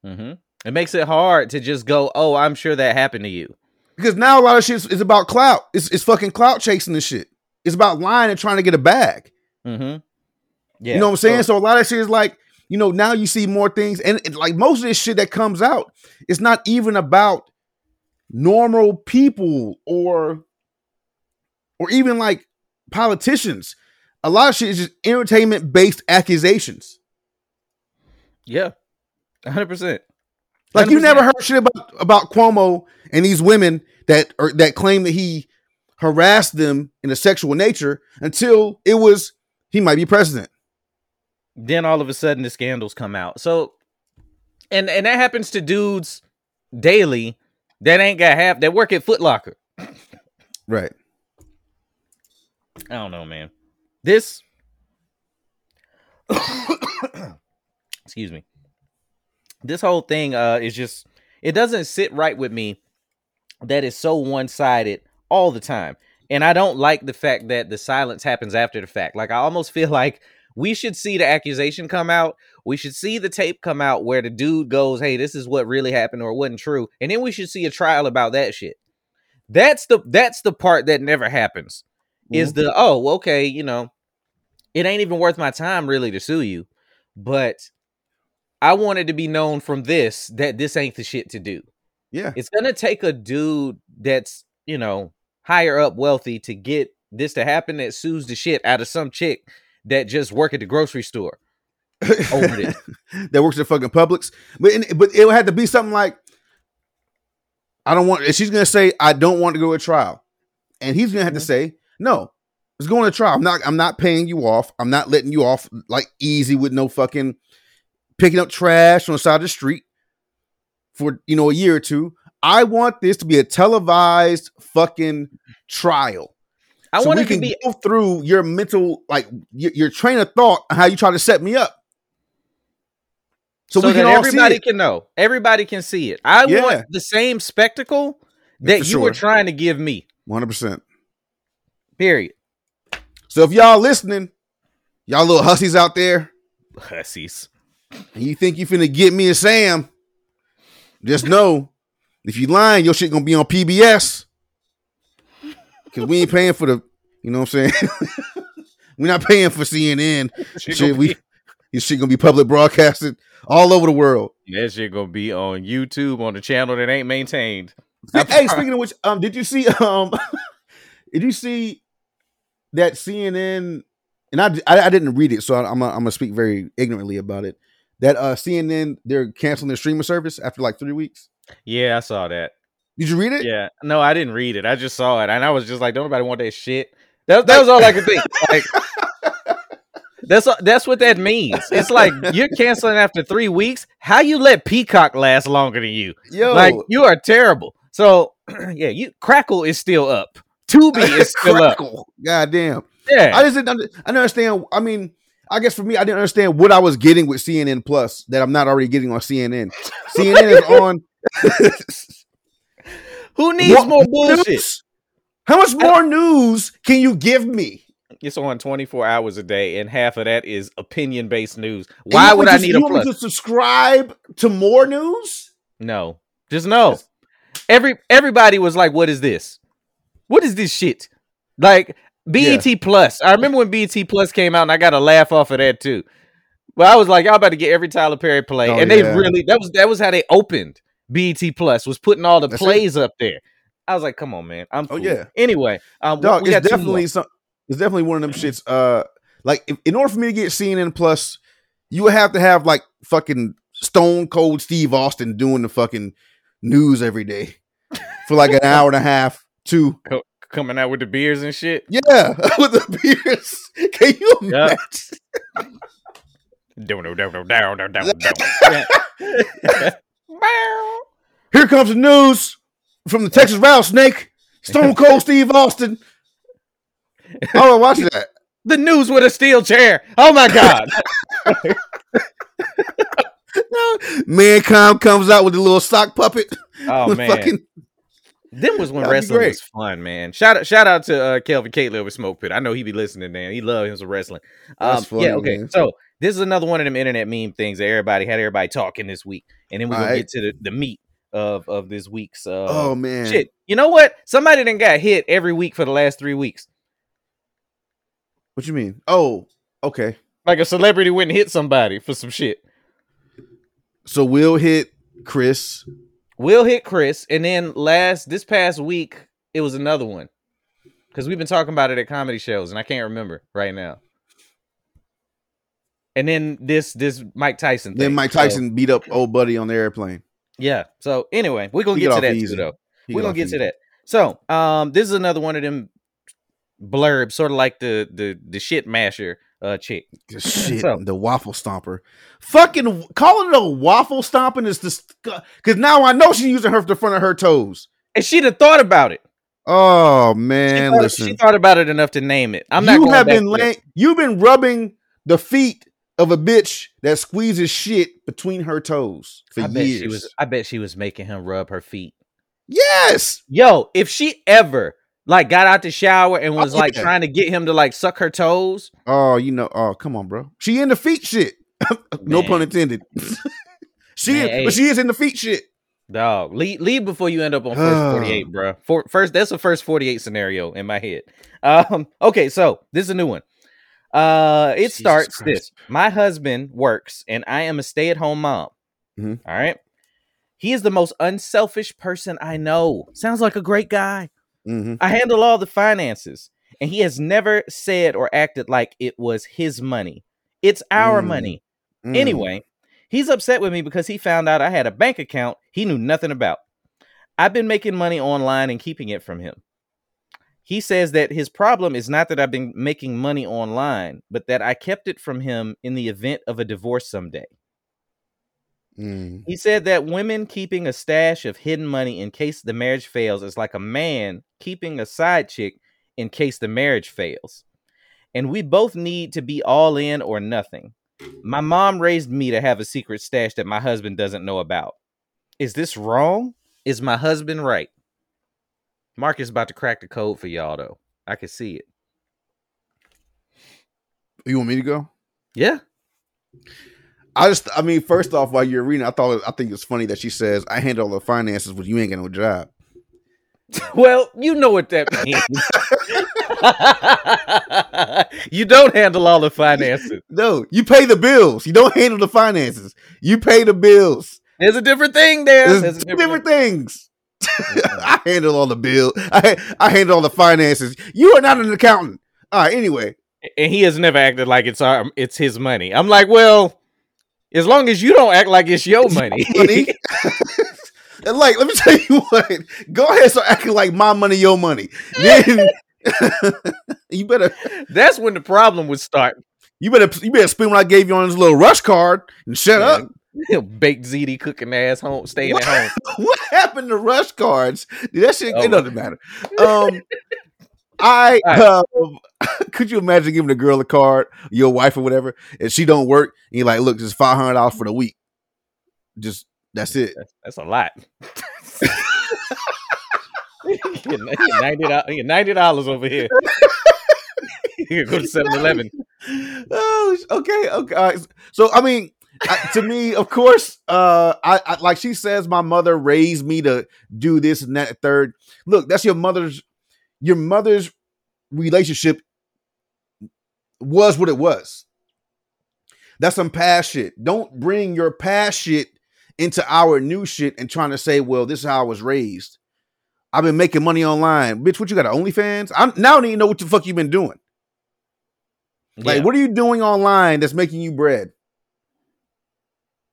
hmm It makes it hard to just go, "Oh, I'm sure that happened to you." because now a lot of shit is, is about clout. It's, it's fucking clout chasing this shit. It's about lying and trying to get a bag. Mm-hmm. Yeah, you know what I'm saying? So, So a lot of shit is like, you know, now you see more things, and, and, like most of this shit that comes out, it's not even about normal people or or even like politicians. A lot of shit is just entertainment based accusations. Yeah, hundred percent. Like you never heard shit about about Cuomo and these women that or that claim that he harassed them in a sexual nature until it was he might be president. Then all of a sudden, the scandals come out. So, and and that happens to dudes daily that ain't got half that work at Foot Locker. Right. I don't know, man. This <coughs> <coughs> excuse me. This whole thing uh is just it doesn't sit right with me that is so one-sided all the time. And I don't like the fact that the silence happens after the fact. Like I almost <laughs> feel like we should see the accusation come out. We should see the tape come out where the dude goes, "Hey, this is what really happened or it wasn't true." And then we should see a trial about that shit. That's the that's the part that never happens is the oh okay you know it ain't even worth my time really to sue you but i wanted to be known from this that this ain't the shit to do Yeah. it's gonna take a dude that's you know higher up wealthy to get this to happen that sues the shit out of some chick that just work at the grocery store over it <laughs> that works at fucking Publix. But but it would have to be something like, I don't want. She's gonna say, I don't want to go to trial, and he's gonna have to mm-hmm. say, no, it's going to trial. I'm not. I'm not paying you off. I'm not letting you off like easy with no fucking picking up trash on the side of the street for you know a year or two. I want this to be a televised fucking trial. i so want we it to can be go through your mental, like your, your train of thought, how you try to set me up. So, so, we can everybody can know everybody can see it i Yeah. want the same spectacle that For you were trying to give me 100%. period So if y'all listening, y'all little hussies out there, hussies and you think you finna get me and Sam, just know if you lying, your shit gonna be on PBS. Cause we ain't paying for the, you know what I'm saying? <laughs> We're not paying for CNN. <laughs> Shit Shit, we be- your shit gonna be public broadcasted all over the world. That shit gonna be on YouTube on the channel that ain't maintained. hey, speaking of which, um, did you see <laughs> um did you see that CNN and I, I, I didn't read it, so I, I'm gonna speak very ignorantly about it. That uh CNN they're canceling their streaming service after like three weeks. Yeah, I saw that. Did you read it? Yeah, no, I didn't read it. I just saw it, and I was just like, "Don't nobody want that shit." That, that was all I could think. <laughs> Like, that's that's what that means. It's like you're canceling after three weeks. How you let Peacock last longer than you? Yo, Like you are terrible. So <clears throat> yeah, you Crackle is still up. Tubi is <laughs> still up. Crackle. God damn. Yeah, I just didn't. I understand. I mean, I guess for me, I didn't understand what I was getting with CNN Plus that I'm not already getting on CNN. CNN is <laughs> on. who needs What more bullshit? news? How much more news can you give me? It's on 24 hours a day, and half of that is opinion based news. Why you would want I to- need a you want me plus? to subscribe to more news? No, just no. Every everybody was like, "What is this? What is this shit?" Like BET Plus. I remember when BET Plus came out, and I got a laugh off of that too. But I was like, "Y'all about to get every Tyler Perry play," Oh, and they yeah. really that was that was how they opened BET Plus was putting all the That's it. plays up there. I was like, "Come on, man, I'm Oh, yeah. Anyway, um, Dog, we got it's definitely some. It's definitely one of them shits. Uh, like if, in order for me to get CNN Plus, you would have to have like fucking Stone Cold Steve Austin doing the fucking news every day for like an hour and a half. Two, <laughs> coming out with the beers and shit. yeah, <laughs> with the beers. Can you imagine? <laughs> Down, down, down, down, down, down, down. <laughs> Here comes the news from the Texas Rattlesnake. Stone Cold Steve Austin. Oh, I watch that. the news with a steel chair. Oh my god. Mankind comes out with a little sock puppet. Oh man. fucking- Them was when That'd wrestling was fun, man. Shout out, shout out to uh, Kelvin Caitler with Smoke Pit. I know he be listening, man. He love him some wrestling. Um, That's funny, yeah, okay. man. So this is another one of them internet meme things that everybody had everybody talking this week, and then we're gonna Alright. get to the, the meat of of this week's. Uh, oh man, shit. You know what? Somebody then got hit every week for the last three weeks. What you mean? Oh, okay. Like a celebrity went and hit somebody for some shit. So we'll hit Chris. Will hit Chris, and then last this past week it was another one because we've been talking about it at comedy shows, and I can't remember right now. And then this this Mike Tyson. Then thing. Mike So, Tyson beat up old buddy on the airplane. yeah. So anyway, we're gonna He get to that easy. too, though. He We're gonna get to that. So um, this is another one of them blurbs, sort of like the the the shit masher uh chick. Shit, So- the waffle stomper. Fucking calling it a waffle stomping is just because now I know she's using her the front of her toes. And she'd have thought about it. Oh She man, thought, listen. she thought about it enough to name it. I'm not. you have been laying, you've been rubbing the feet of a bitch that squeezes shit between her toes for I bet years. she was. I bet she was making him rub her feet. yes. Yo, if she ever like got out the shower and was Oh, like yeah. trying to get him to like suck her toes, Oh, you know. Oh, come on, bro. She in the feet shit. <laughs> no pun intended. <laughs> she, Man, is, hey. but she is in the feet shit. dog, leave leave before you end up on <sighs> first forty eight, bro. For, first, that's the first forty eight scenario in my head. Um, okay, so this is a new one. Uh, it Jesus starts Christ. this: My husband works, and I am a stay at home mom. Mhm. All right. He is the most unselfish person I know. Sounds like a great guy. Hmm I handle all the finances, and he has never said or acted like it was his money. It's our Mm. money. Anyway, he's upset with me because he found out I had a bank account he knew nothing about. I've been making money online and keeping it from him. He says that his problem is not that I've been making money online, but that I kept it from him in the event of a divorce someday. Mm. He said that women keeping a stash of hidden money in case the marriage fails is like a man keeping a side chick in case the marriage fails. And we both need to be all in or nothing. My mom raised me to have a secret stash that my husband doesn't know about. Is this wrong? Is my husband right? Mark is about to crack the code for y'all, though. I can see it. You want me to go? Yeah. I just, I mean, first off, while you're reading, I thought, I think it's funny that she says, "I handle all the finances, but you ain't got no job." <laughs> Well, you know what that means. <laughs> you don't handle all the finances. <laughs> No, you pay the bills. You don't handle the finances. You pay the bills. There's a different thing there. There's There's two different things. Mm-hmm. I handle all the bill. I I handle all the finances. You are not an accountant. All right. Anyway, and he has never acted like it's our it's his money. I'm like, well, as long as you don't act like it's your money. money. <laughs> And like, let me tell you what. Go ahead, start acting like my money, your money. Then <laughs> you better, That's when the problem would start. you better, you better spend what I gave you on this little rush card and shut up. <laughs> Baked ziti cooking ass home, staying at home. what happened to rush cards? Dude, that shit Oh. it doesn't matter. Um, I All um, <laughs> could you imagine giving a girl a card, your wife or whatever, and she don't work, and you're like, look, is five hundred dollars for the week. Just that's it. That's, that's a lot. <laughs> You get ninety dollars. Over here. <laughs> you can go to 7-Eleven. oh, okay, okay. right. So I mean, I, to me, of course, uh, I, I like she says, my mother raised me to do this and that. Third, look, that's your mother's. Your mother's relationship was what it was. That's some past shit. Don't bring your past shit into our new shit and trying to say, well, this is how I was raised. I've been making money online. Bitch, what you got, OnlyFans? I now don't even know what the fuck you've been doing. Like, yeah. what are you doing online that's making you bread?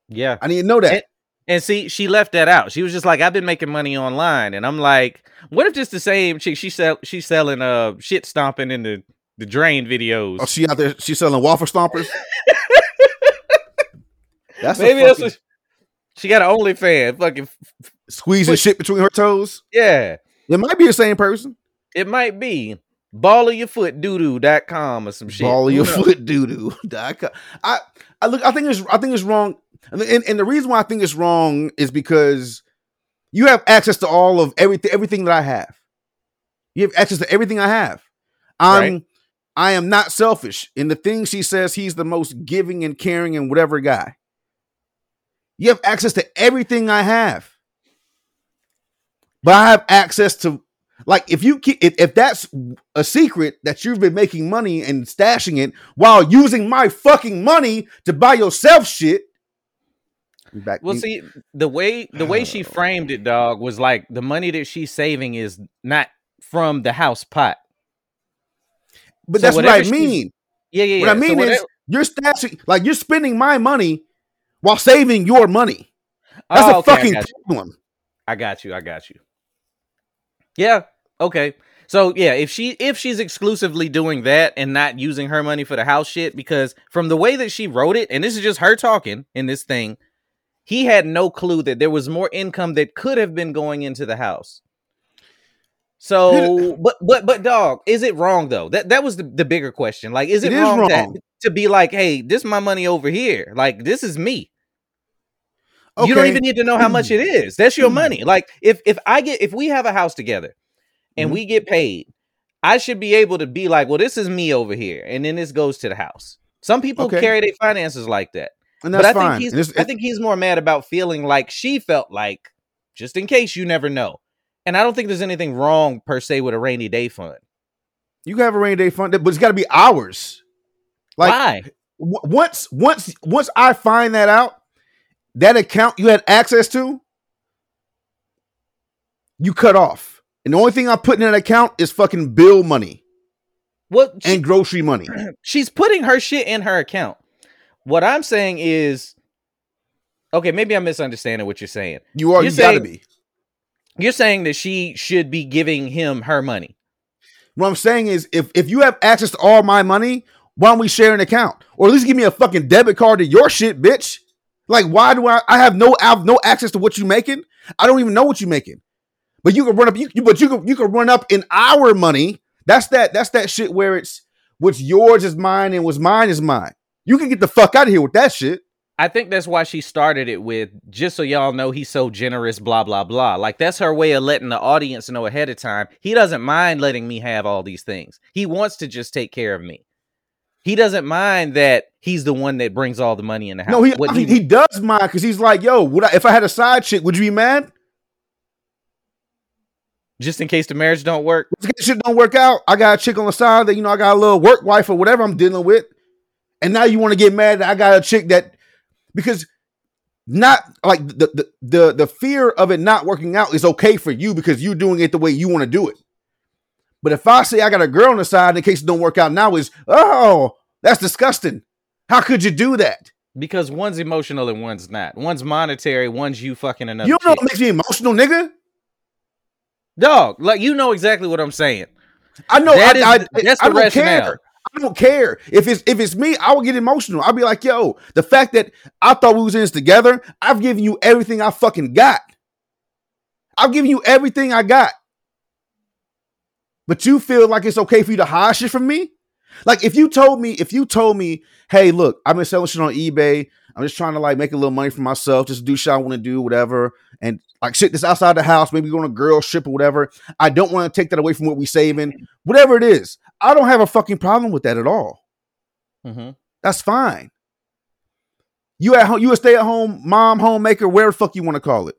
yeah. I need to know that. And see, she left that out. She was just like, "I've been making money online," and I'm like, "What if just the same chick? She sell, she's selling uh shit stomping in the the drain videos. oh, she out there, she's selling waffle stompers. <laughs> that's Maybe that's what she got an OnlyFans. Fucking squeezing shit between her toes. yeah, It might be the same person. it might be ball of your foot doo-doo.com or some shit. Ball of your foot doo doo. I I look. I think it's I think it's wrong. And, and the reason why I think it's wrong is because you have access to all of everything everything that I have. You have access to everything I have. I'm Right. I am not selfish. In the things she says, he's the most giving and caring and whatever guy. You have access to everything I have. But I have access to like if you keep if, if that's a secret that you've been making money and stashing it while using my fucking money to buy yourself shit. Back, Well, see, the way the way she oh. framed it, dog, was like the money that she's saving is not from the house pot. but so that's what I whatever mean. Yeah, yeah, yeah. What I So mean is you're stashing like you're spending my money while saving your money. That's Oh, a okay, I fucking got you. problem. I got you. I got you. Yeah. Okay. So yeah, if she if she's exclusively doing that and not using her money for the house shit, because from the way that she wrote it, and this is just her talking in this thing, he had no clue that there was more income that could have been going into the house. So, but but but dog, is it wrong though? That that was the, the bigger question. Like, is it, It is wrong, to- wrong. To, be like, hey, this is my money over here. Like, this is me. You don't even need to know how much it <clears throat> is. That's your money. Like if if I get if we have a house together and Mhm. we get paid, I should be able to be like, well, this is me over here, and then this goes to the house. Some people Okay. carry their finances like that, And but that's I fine. think he's I think he's more mad about feeling like she felt like, just in case you never know. And I don't think there's anything wrong per se with a rainy day fund. you can have a rainy day fund, but it's got to be ours. Like Why? w- once once once I find that out, that account you had access to, you cut off. And the only thing I put in that account is fucking bill money Well, she- and grocery money. <clears throat> she's putting her shit in her account. What I'm saying is, okay, maybe I'm misunderstanding what you're saying. You are You're you gotta saying- be. You're saying that she should be giving him her money. What I'm saying is if if you have access to all my money, why don't we share an account? Or at least give me a fucking debit card to your shit, bitch. Like, why do I I have no I have no access to what you're making? I don't even know what you're making. But you can run up you, you- but you can you can run up in our money. That's that that's that shit where it's what's yours is mine and what's mine is mine. You can get the fuck out of here with that shit. I think that's why she started it with just so y'all know he's so generous, blah, blah, blah. Like that's her way of letting the audience know ahead of time. He doesn't mind letting me have all these things. He wants to just take care of me. He doesn't mind that he's the one that brings all the money in the house. No, he I mean, he does mind because he's like, yo, would I, if I had a side chick, would you be mad? just in case the marriage don't work. Shit don't work out. I got a chick on the side that you know I got a little work wife or whatever I'm dealing with, and now you want to get mad that I got a chick that because not like the, the the the fear of it not working out is okay for you because you're doing it the way you want to do it. But if I say I got a girl on the side in case it don't work out now, is oh that's disgusting. How could you do that? Because one's emotional and one's not. One's monetary, one's you fucking another. You don't know chick. what makes me emotional, nigga. Dog, like you know exactly what I'm saying. I know. That I, is- I, that's I the don't rationale. care. I don't care if it's if it's me. I will get emotional. I'll be like, yo, the fact that I thought we was in this together. I've given you everything I fucking got. I've given you everything I got. But you feel like it's okay for you to hide shit from me? Like if you told me, if you told me, hey, look, I've been selling shit on eBay. I'm just trying to like make a little money for myself, just do shit I want to do, whatever. And like shit that's outside the house, maybe go on a girl trip or whatever. I don't want to take that away from what we saving, whatever it is. I don't have a fucking problem with that at all. hmm That's fine. You at home, you a stay at home mom, homemaker, whatever the fuck you want to call it.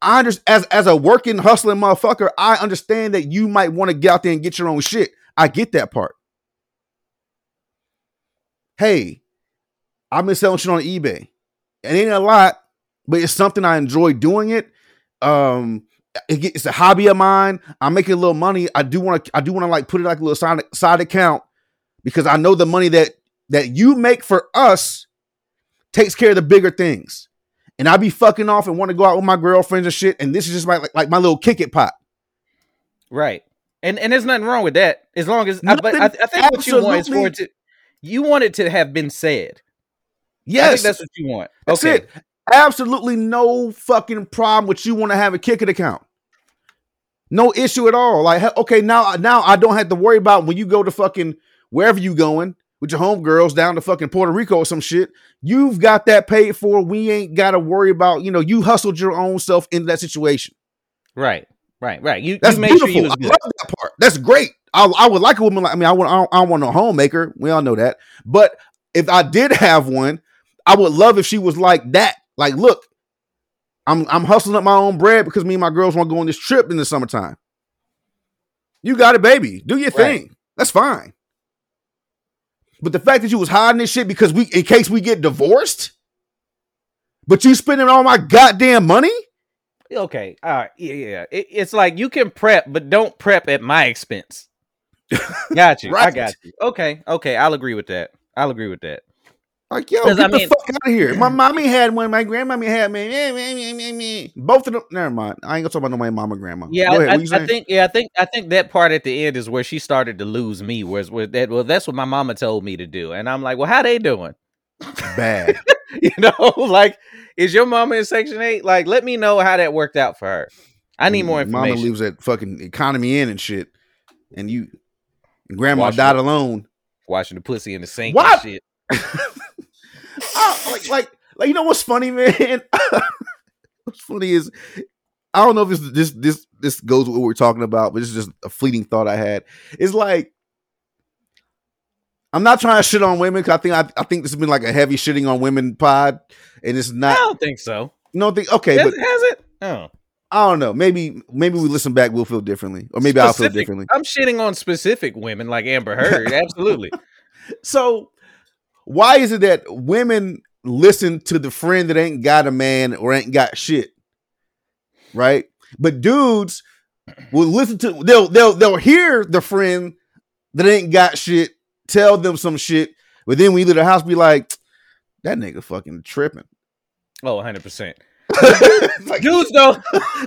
I understand as as a working, hustling motherfucker, I understand that you might want to get out there and get your own shit. I get that part. Hey, I've been selling shit on eBay. It ain't a lot, but it's something I enjoy doing it. Um, it's a hobby of mine. I'm making a little money. I do want to. I do want to like put it like a little side side account because I know the money that that you make for us takes care of the bigger things. And I be fucking off and want to go out with my girlfriends and shit. And this is just my like, like my little kick it pot. Right. And and there's nothing wrong with that as long as I, but I, I think what you want is for it to you want it to have been said. I Yes, think that's what you want. That's okay. it. Absolutely no fucking problem with you want to have a kick it account. No issue at all. Like, okay, now now I don't have to worry about when you go to fucking wherever you going with your homegirls down to fucking Puerto Rico or some shit. You've got that paid for. We ain't got to worry about, you know, you hustled your own self into that situation. Right. Right. Right. You, That's you beautiful. sure you I good. love that part. That's great. I, I would like a woman like I mean, I, want, I, don't, I don't want no homemaker. We all know that. But if I did <laughs> have one, I would love if she was like that. Like, look, I'm I'm hustling up my own bread because me and my girls want to go on this trip in the summertime. You got it, baby. Do your Right. thing. That's fine. But the fact that you was hiding this shit because we, in case we get divorced, but you spending all my goddamn money. Okay. All right. Yeah. Yeah. It, it's like you can prep, but don't prep at my expense. <laughs> got you. I Right. got you. Okay. Okay. I'll agree with that. I'll agree with that. Like, yo, get I the fuck out of here. My mommy had one. My grandmommy had me. Both of them. Never mind. I ain't gonna talk about no my mama, grandma. Yeah, ahead. I, I think. Yeah, I think. I think that part at the end is where she started to lose me. Whereas, where that well, that's what my mama told me to do, and I'm like, well, how they doing? bad. <laughs> you know, <laughs> like, is your mama in Section Eight? Like, let me know how that worked out for her. I need more information. Mama leaves that fucking economy in and shit, and you, and grandma Watch died it. alone. Washing the pussy in the sink What? <laughs> like, like, like, you know what's funny, man? <laughs> what's funny is I don't know if this this this this goes with what we're talking about, but this is just a fleeting thought I had. It's like I'm not trying to shit on women because I think I, I think this has been like a heavy shitting on women pod, and it's not. I don't think so. You don't think okay, Has, but has it? Oh, I don't know. Maybe maybe we listen back, we'll feel differently, or maybe I'll feel differently. I'm shitting on specific women like Amber Heard. Absolutely. <laughs> So why is it that women listen to the friend that ain't got a man or ain't got shit? Right? But dudes will listen to they'll they'll they'll hear the friend that ain't got shit tell them some shit, but then we leave the house be like, that nigga fucking tripping. Oh, 100 percent. <laughs> Like, Dudes though.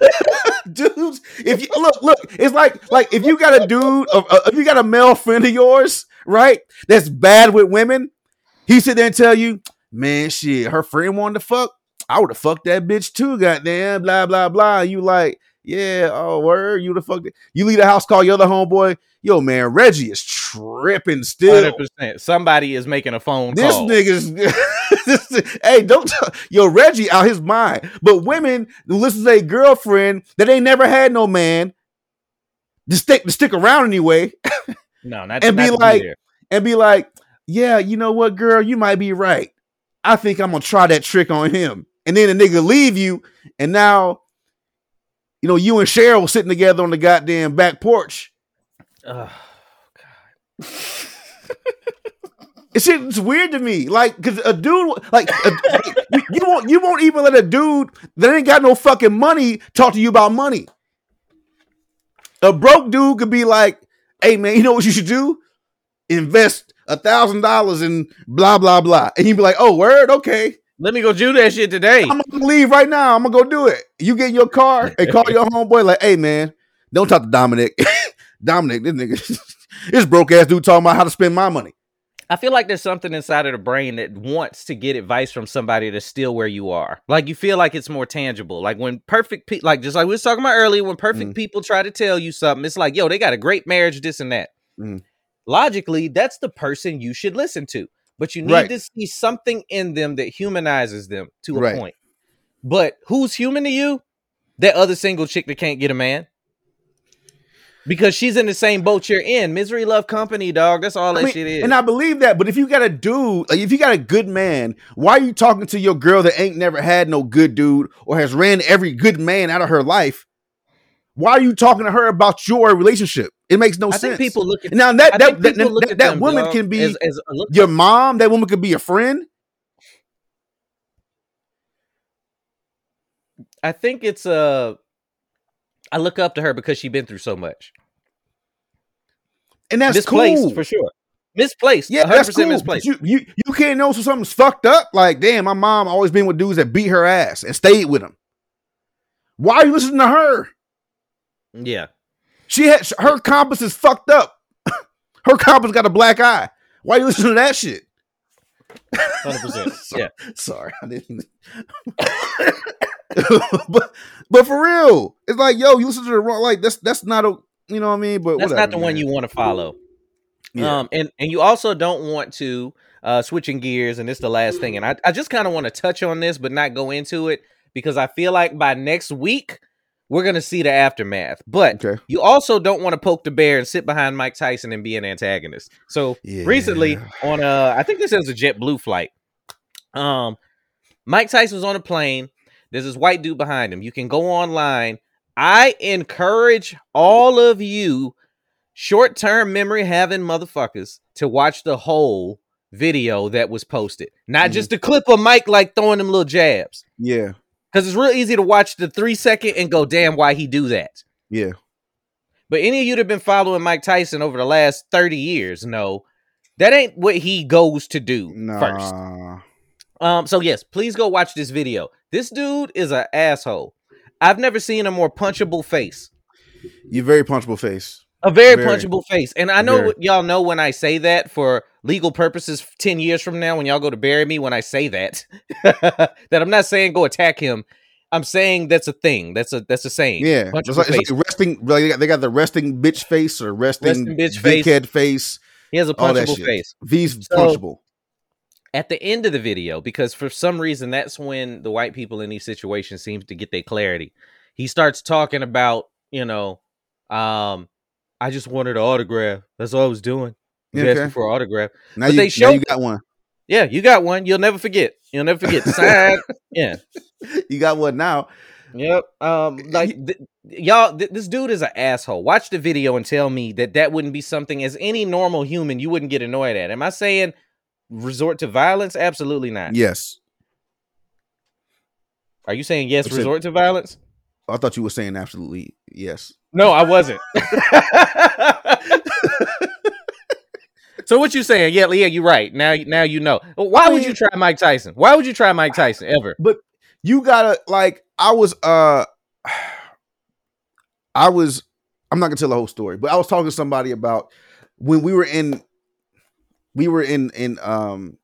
<laughs> dudes, if you look, look, it's like like if you got a dude, uh, if you got a male friend of yours, right, that's bad with women, he sit there and tell you, man, shit, her friend wanted to fuck, I would have fucked that bitch too, goddamn, blah blah blah. You like, yeah, oh word, you the fuck. You leave the house, call your other homeboy, yo man, Reggie is tripping still. 100 percent. Somebody is making a phone This call. nigga's this- <laughs> nigga's. hey, don't t- yo Reggie out his mind. But women this is a girlfriend that ain't never had no man to stick to stick around anyway no, not and not be to like- and be like, yeah, you know what, girl, you might be right. I think I'm gonna try that trick on him. And then the nigga leave you, and now you know you and Cheryl sitting together on the goddamn back porch. Ugh. It's it's weird to me, like, cause a dude, like, a, you, you won't, you won't even let a dude that ain't got no fucking money talk to you about money. A broke dude could be like, "Hey man, you know what you should do? Invest a thousand dollars and blah blah blah, and he'd be like, "Oh, word, okay, Let me go do that shit today. I'm gonna leave right now. I'm gonna go do it." You get in your car <laughs> and call your homeboy like, "Hey, man, don't talk to Dominic. <laughs> Dominic, this nigga, <laughs> this broke ass dude talking about how to spend my money." I feel like there's something inside of the brain that wants to get advice from somebody that's still where you are. Like you feel like it's more tangible. Like when perfect people, like just like we was talking about earlier, when perfect Mm. people try to tell you something, it's like, yo, they got a great marriage, this and that. Mm. Logically, that's the person you should listen to. But you need Right. to see something in them that humanizes them to a Right. point. But who's human to you? That other single chick that can't get a man. Because she's in the same boat you're in. Misery love company, dog. That's all that I mean, shit is. And I believe that, but if you got a dude, like if you got a good man, why are you talking to your girl that ain't never had no good dude or has ran every good man out of her life? Why are you talking to her about your relationship? It makes no I sense. think people look at now that that that, that, that woman dog, can be as, as your mom. That woman could be a friend. I think it's uh I look up to her because she's been through so much. And that's misplaced cool. for sure. Misplaced. Yeah, 100% that's cool. misplaced. You, you you can't know so something's fucked up. Like, damn, my mom always been with dudes that beat her ass and stayed with them. Why are you listening to her? Yeah. She had her compass is fucked up. <coughs> her compass got a black eye. Why you listening to that shit? 100%. <laughs> Sorry. yeah. Sorry, I didn't. <laughs> but but for real, it's like yo, you listen to the wrong. Like that's that's not a you know what I mean. But That's whatever, not the one you want to follow. Yeah. Um and and you also don't want to uh switching gears and this the last thing and I I just kind of want to touch on this but not go into it because I feel like by next week we're going to see the aftermath. But okay. You also don't want to poke the bear and sit behind Mike Tyson and be an antagonist. So recently Yeah. on a, I think this was a JetBlue flight. Um, Mike Tyson was on a plane. There's this white dude behind him. You can go online. I encourage all of you short-term memory having motherfuckers to watch the whole video that was posted, not Mhm. just a clip of Mike like throwing them little jabs. Yeah. Because it's real easy to watch the three second and go, damn, why he do that? Yeah. But any of you that have been following Mike Tyson over the last 30 years know that ain't what he goes to do first. Um, so yes, please go watch this video. This dude is an asshole. I've never seen a more punchable face. You're very punchable face. A very, Very. punchable face. And I know Very. y'all know when I say that for legal purposes 10 years from now, when y'all go to bury me, when I say that, <laughs> that I'm not saying go attack him. I'm saying that's a thing. That's a that's a saying. Yeah. Punchable It's like, it's like resting. Like they, got, they got the resting bitch face or resting, Resting bitch face. face. he has a punchable face. V's So- punchable. at the end of the video because for some reason that's when the white people in these situations seems to get their clarity he starts talking about you know um i just wanted an autograph. That's all i was doing. Was Yeah, asking for an autograph. Now but you, they showed- you got one. yeah you got one. You'll never forget. You'll never forget. <laughs> Sign yeah <laughs> You got one now. yep um like th- y'all th- this dude is an asshole. Watch the video and tell me that that wouldn't be something as any normal human you wouldn't get annoyed at. Am i saying resort to violence? Absolutely not. Yes. are you saying yes resort to violence I thought you were saying absolutely yes. No, I wasn't. <laughs> so what you saying? Yeah, yeah, you're right. Now, now you know. Why would you try Mike Tyson? Why would you try Mike Tyson ever? But you gotta like I was uh <sighs> I was I'm not gonna tell the whole story, but I was talking to somebody about when we were in we were in in um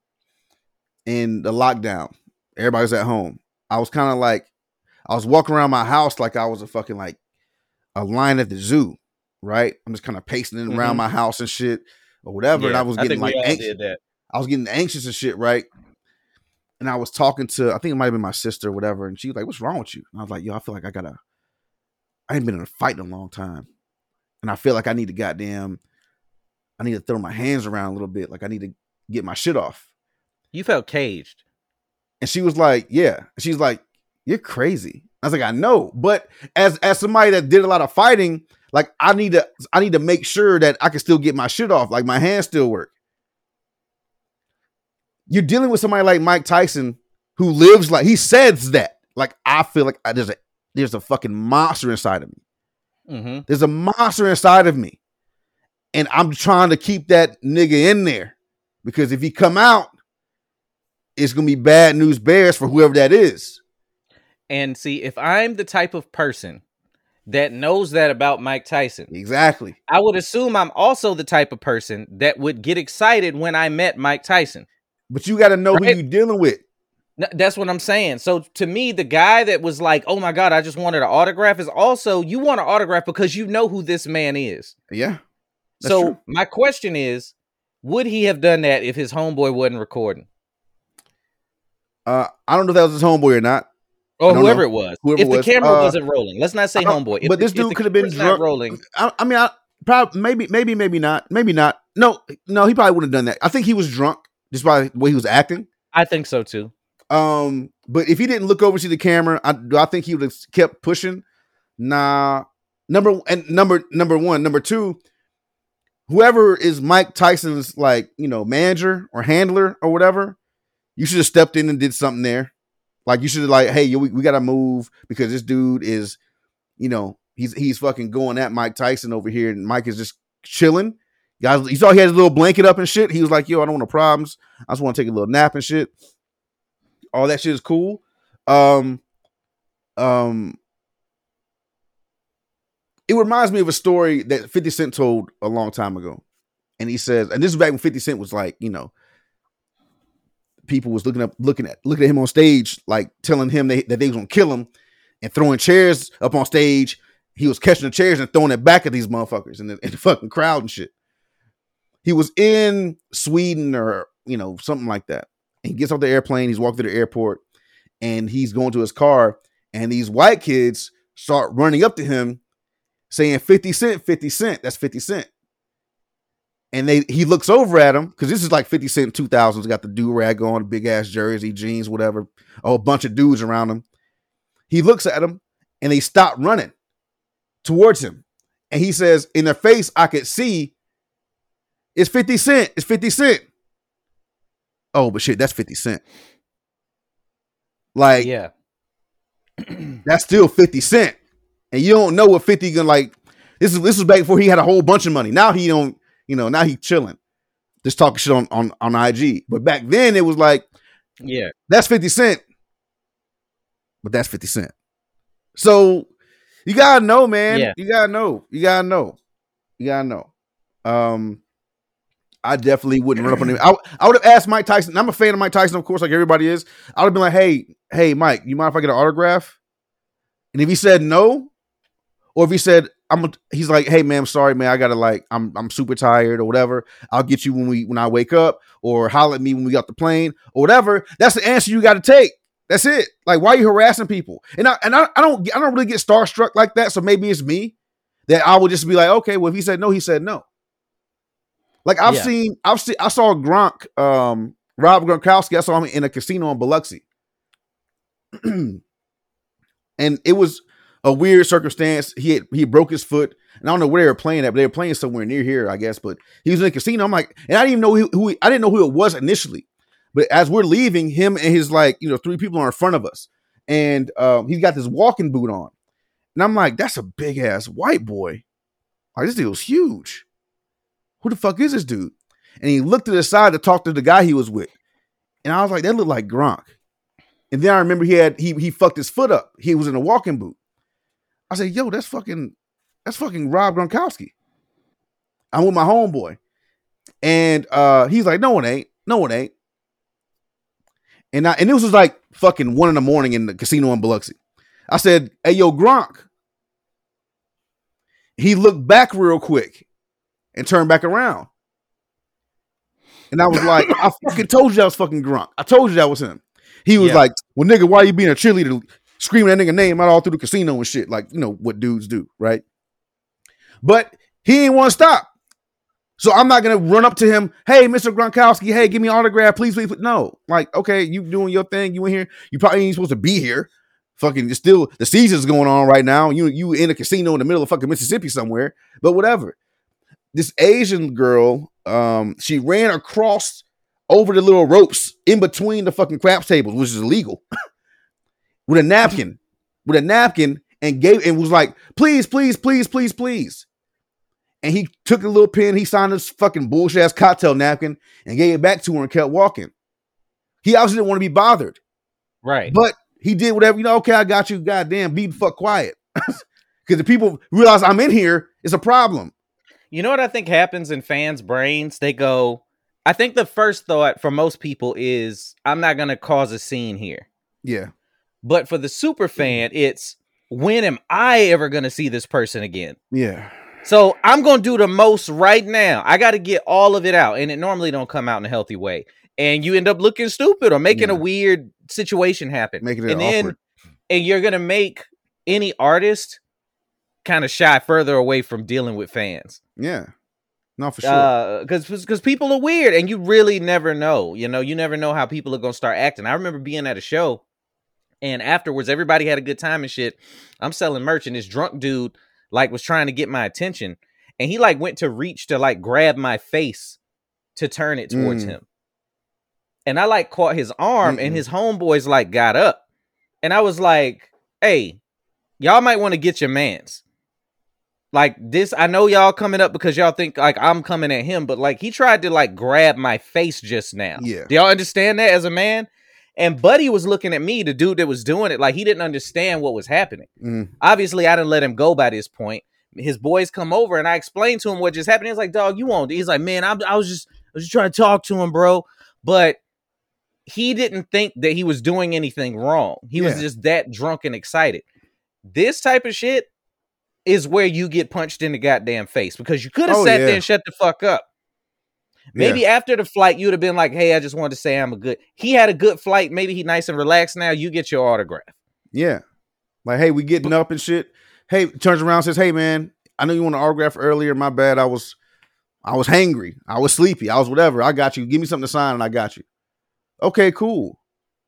in the lockdown. Everybody's at home. I was kind of like I was walking around my house like I was a fucking like a lion at the zoo, right? I'm just kind of pacing around Mhm. my house and shit or whatever. and I was getting like anxious. I was getting anxious and shit, right? And I was talking to, I think it might have been my sister or whatever, and she was like, "What's wrong with you?" And I was like, "Yo, I feel like I gotta, I ain't been in a fight in a long time, and I feel like I need to goddamn, I need to throw my hands around a little bit, like I need to get my shit off." You felt caged. And she was like, "Yeah." She's like, "You're crazy." I was like, "I know," but as as somebody that did a lot of fighting, like I need to I need to make sure that I can still get my shit off, like my hands still work. You're dealing with somebody like Mike Tyson who lives like he says that. Like I feel like I, there's a there's a fucking monster inside of me. Mm-hmm. There's a monster inside of me, and I'm trying to keep that nigga in there. because if he come out, it's gonna be bad news bears for whoever that is. And see, if I'm the type of person that knows that about Mike Tyson, Exactly. I would assume I'm also the type of person that would get excited when I met Mike Tyson. But you got to know Right. who you're dealing with. That's what I'm saying. So to me, the guy that was like, "Oh my god, I just wanted an autograph," is also you want an autograph because you know who this man is. Yeah. So true. my question is, would he have done that if his homeboy wasn't recording, Uh, I don't know if that was his homeboy or not. Or whoever know. it was? Whoever if was. the camera Uh, wasn't rolling, let's not say homeboy. If but this dude could have been drunk. rolling. I, I mean, I probably maybe maybe maybe not maybe not. No, no, he probably wouldn't have done that. I think he was drunk just by the way he was acting. I think so too. Um, but if he didn't look over to the camera, I do I think he would have kept pushing. Nah, number and number number one, number two, whoever is Mike Tyson's like you know manager or handler or whatever, you should have stepped in and did something there. Like you should like, hey, we, we gotta move because this dude is, you know, he's he's fucking going at Mike Tyson over here, and Mike is just chilling. Guys, you saw he had his little blanket up and shit. He was like, yo, I don't want no problems. I just want to take a little nap and shit all that shit is cool. Um, um, it reminds me of a story that 50 Cent told a long time ago. And he says, and this is back when 50 Cent was like, you know, people was looking up, looking at, looking at him on stage, like telling him they, that they was gonna kill him and throwing chairs up on stage. He was catching the chairs and throwing it back at these motherfuckers in the, the fucking crowd and shit. He was in Sweden or, you know, something like that. And he gets off the airplane, he's walking through the airport, and he's going to his car, and these white kids start running up to him saying 50 cent, 50 cent. That's 50 cent. And they he looks over at him because this is like 50 Cent 2000s, got the do rag on, big ass jersey, jeans, whatever, a whole bunch of dudes around him. He looks at him and they stop running towards him. And he says, In their face, I could see it's 50 Cent, it's 50 Cent. Oh, but shit, that's 50 Cent. Like, Yeah. <clears throat> that's still 50 Cent. And you don't know what 50 gonna like. This is this was back before he had a whole bunch of money. Now he don't, you know, now he chilling. Just talking shit on, on on IG. But back then it was like, Yeah. that's 50 Cent. But that's 50 Cent. So you gotta know, man. Yeah. You gotta know. You gotta know. You gotta know. Um I definitely wouldn't run up on him. I, I would have asked Mike Tyson. I'm a fan of Mike Tyson, of course, like everybody is. I would have been like, hey, hey, Mike, you mind if I get an autograph? And if he said no, or if he said, I'm a, he's like, hey man, I'm sorry, man, I gotta like, I'm I'm super tired or whatever. I'll get you when we when I wake up, or holler at me when we got the plane, or whatever. That's the answer you gotta take. That's it. Like, why are you harassing people? And I and I, I don't I don't really get starstruck like that. So maybe it's me that I would just be like, okay, well, if he said no, he said no. Like I've Yeah. seen, I've seen, I saw Gronk, um, Rob Gronkowski. I saw him in a casino in Biloxi, <clears throat> and it was a weird circumstance. He had, he broke his foot, and I don't know where they were playing at, but they were playing somewhere near here, I guess. But he was in a casino. I'm like, and I didn't even know who, who he- I didn't know who it was initially. But as we're leaving, him and his like, you know, three people are in front of us, and um, he's got this walking boot on, and I'm like, that's a big ass white boy. Like this dude was huge. Who the fuck is this dude? And he looked to the side to talk to the guy he was with, and I was like, that looked like Gronk. And then I remember he had he he fucked his foot up. He was in a walking boot. I said, yo, that's fucking that's fucking Rob Gronkowski. I'm with my homeboy. And uh he's like, no, it ain't. No, it ain't. And I and this was like fucking one in the morning in the casino in Biloxi. I said, hey, yo, Gronk. He looked back real quick and turned back around. And I was like, I fucking told you that was fucking Gronk. I told you that was him. He was Yeah. like, well, nigga, why are you being a cheerleader screaming that nigga name out all through the casino and shit? Like, you know, what dudes do, right? But he didn't want to stop. So I'm not gonna run up to him, hey, Mr. Gronkowski, hey, give me an autograph, please, please. please." No, like, okay, you doing your thing, you in here, you probably ain't supposed to be here. Fucking, still the season's going on right now. You you in a casino in the middle of fucking Mississippi somewhere, but whatever. This Asian girl, um, she ran across over the little ropes in between the fucking craps tables, which is illegal, <laughs> with a napkin, with a napkin, and gave and was like, please, please, please, please, please. and he took a little pen, he signed this fucking bullshit ass cocktail napkin and gave it back to her and kept walking. He obviously didn't want to be bothered, Right. but he did whatever, you know, okay, I got you, goddamn, be fuck quiet. <laughs> Because the people realize I'm in here, it's a problem. You know what I think happens in fans' brains? They go, I think the first thought for most people is, I'm not going to cause a scene here. Yeah. But for the super fan, it's, when am I ever going to see this person again? Yeah. So I'm going to do the most right now. I got to get all of it out. And it normally don't come out in a healthy way. And you end up looking stupid or making a weird situation happen. Making it and then awkward. and you're going to make any artist kind of shy further away from dealing with fans. Yeah. Not for sure. Uh, because because people are weird and you really never know you know you never know how people are gonna start acting i remember being at a show and afterwards everybody had a good time and shit i'm selling merch and this drunk dude like was trying to get my attention and he like went to reach to like grab my face to turn it towards Mm. him and i like caught his arm and Mm-mm. his homeboys like got up and i was like hey y'all might want to get your mans like this i know y'all coming up because y'all think like i'm coming at him but like he tried to like grab my face just now Yeah. do y'all understand that as a man and buddy was looking at me the dude that was doing it like he didn't understand what was happening. Mm. obviously i didn't let him go by this point. His boys come over and i explained to him what just happened. He's like dog you won't he's like man I'm, i was just i was just trying to talk to him bro. But he didn't think that he was doing anything wrong. He was just that drunk and excited. This type of shit is where you get punched in the goddamn face because you could have Oh, sat yeah. there and shut the fuck up. Maybe after the flight, you'd have been like, "Hey, I just wanted to say I'm a good." He had a good flight. Maybe he nice and relaxed. Now you get your autograph. Yeah. Like, hey, we getting up and shit. Hey, turns around says, Hey man, I know you want an autograph earlier. My bad. I was I was hangry. I was sleepy. I was whatever. I got you. Give me something to sign and I got you. Okay, cool.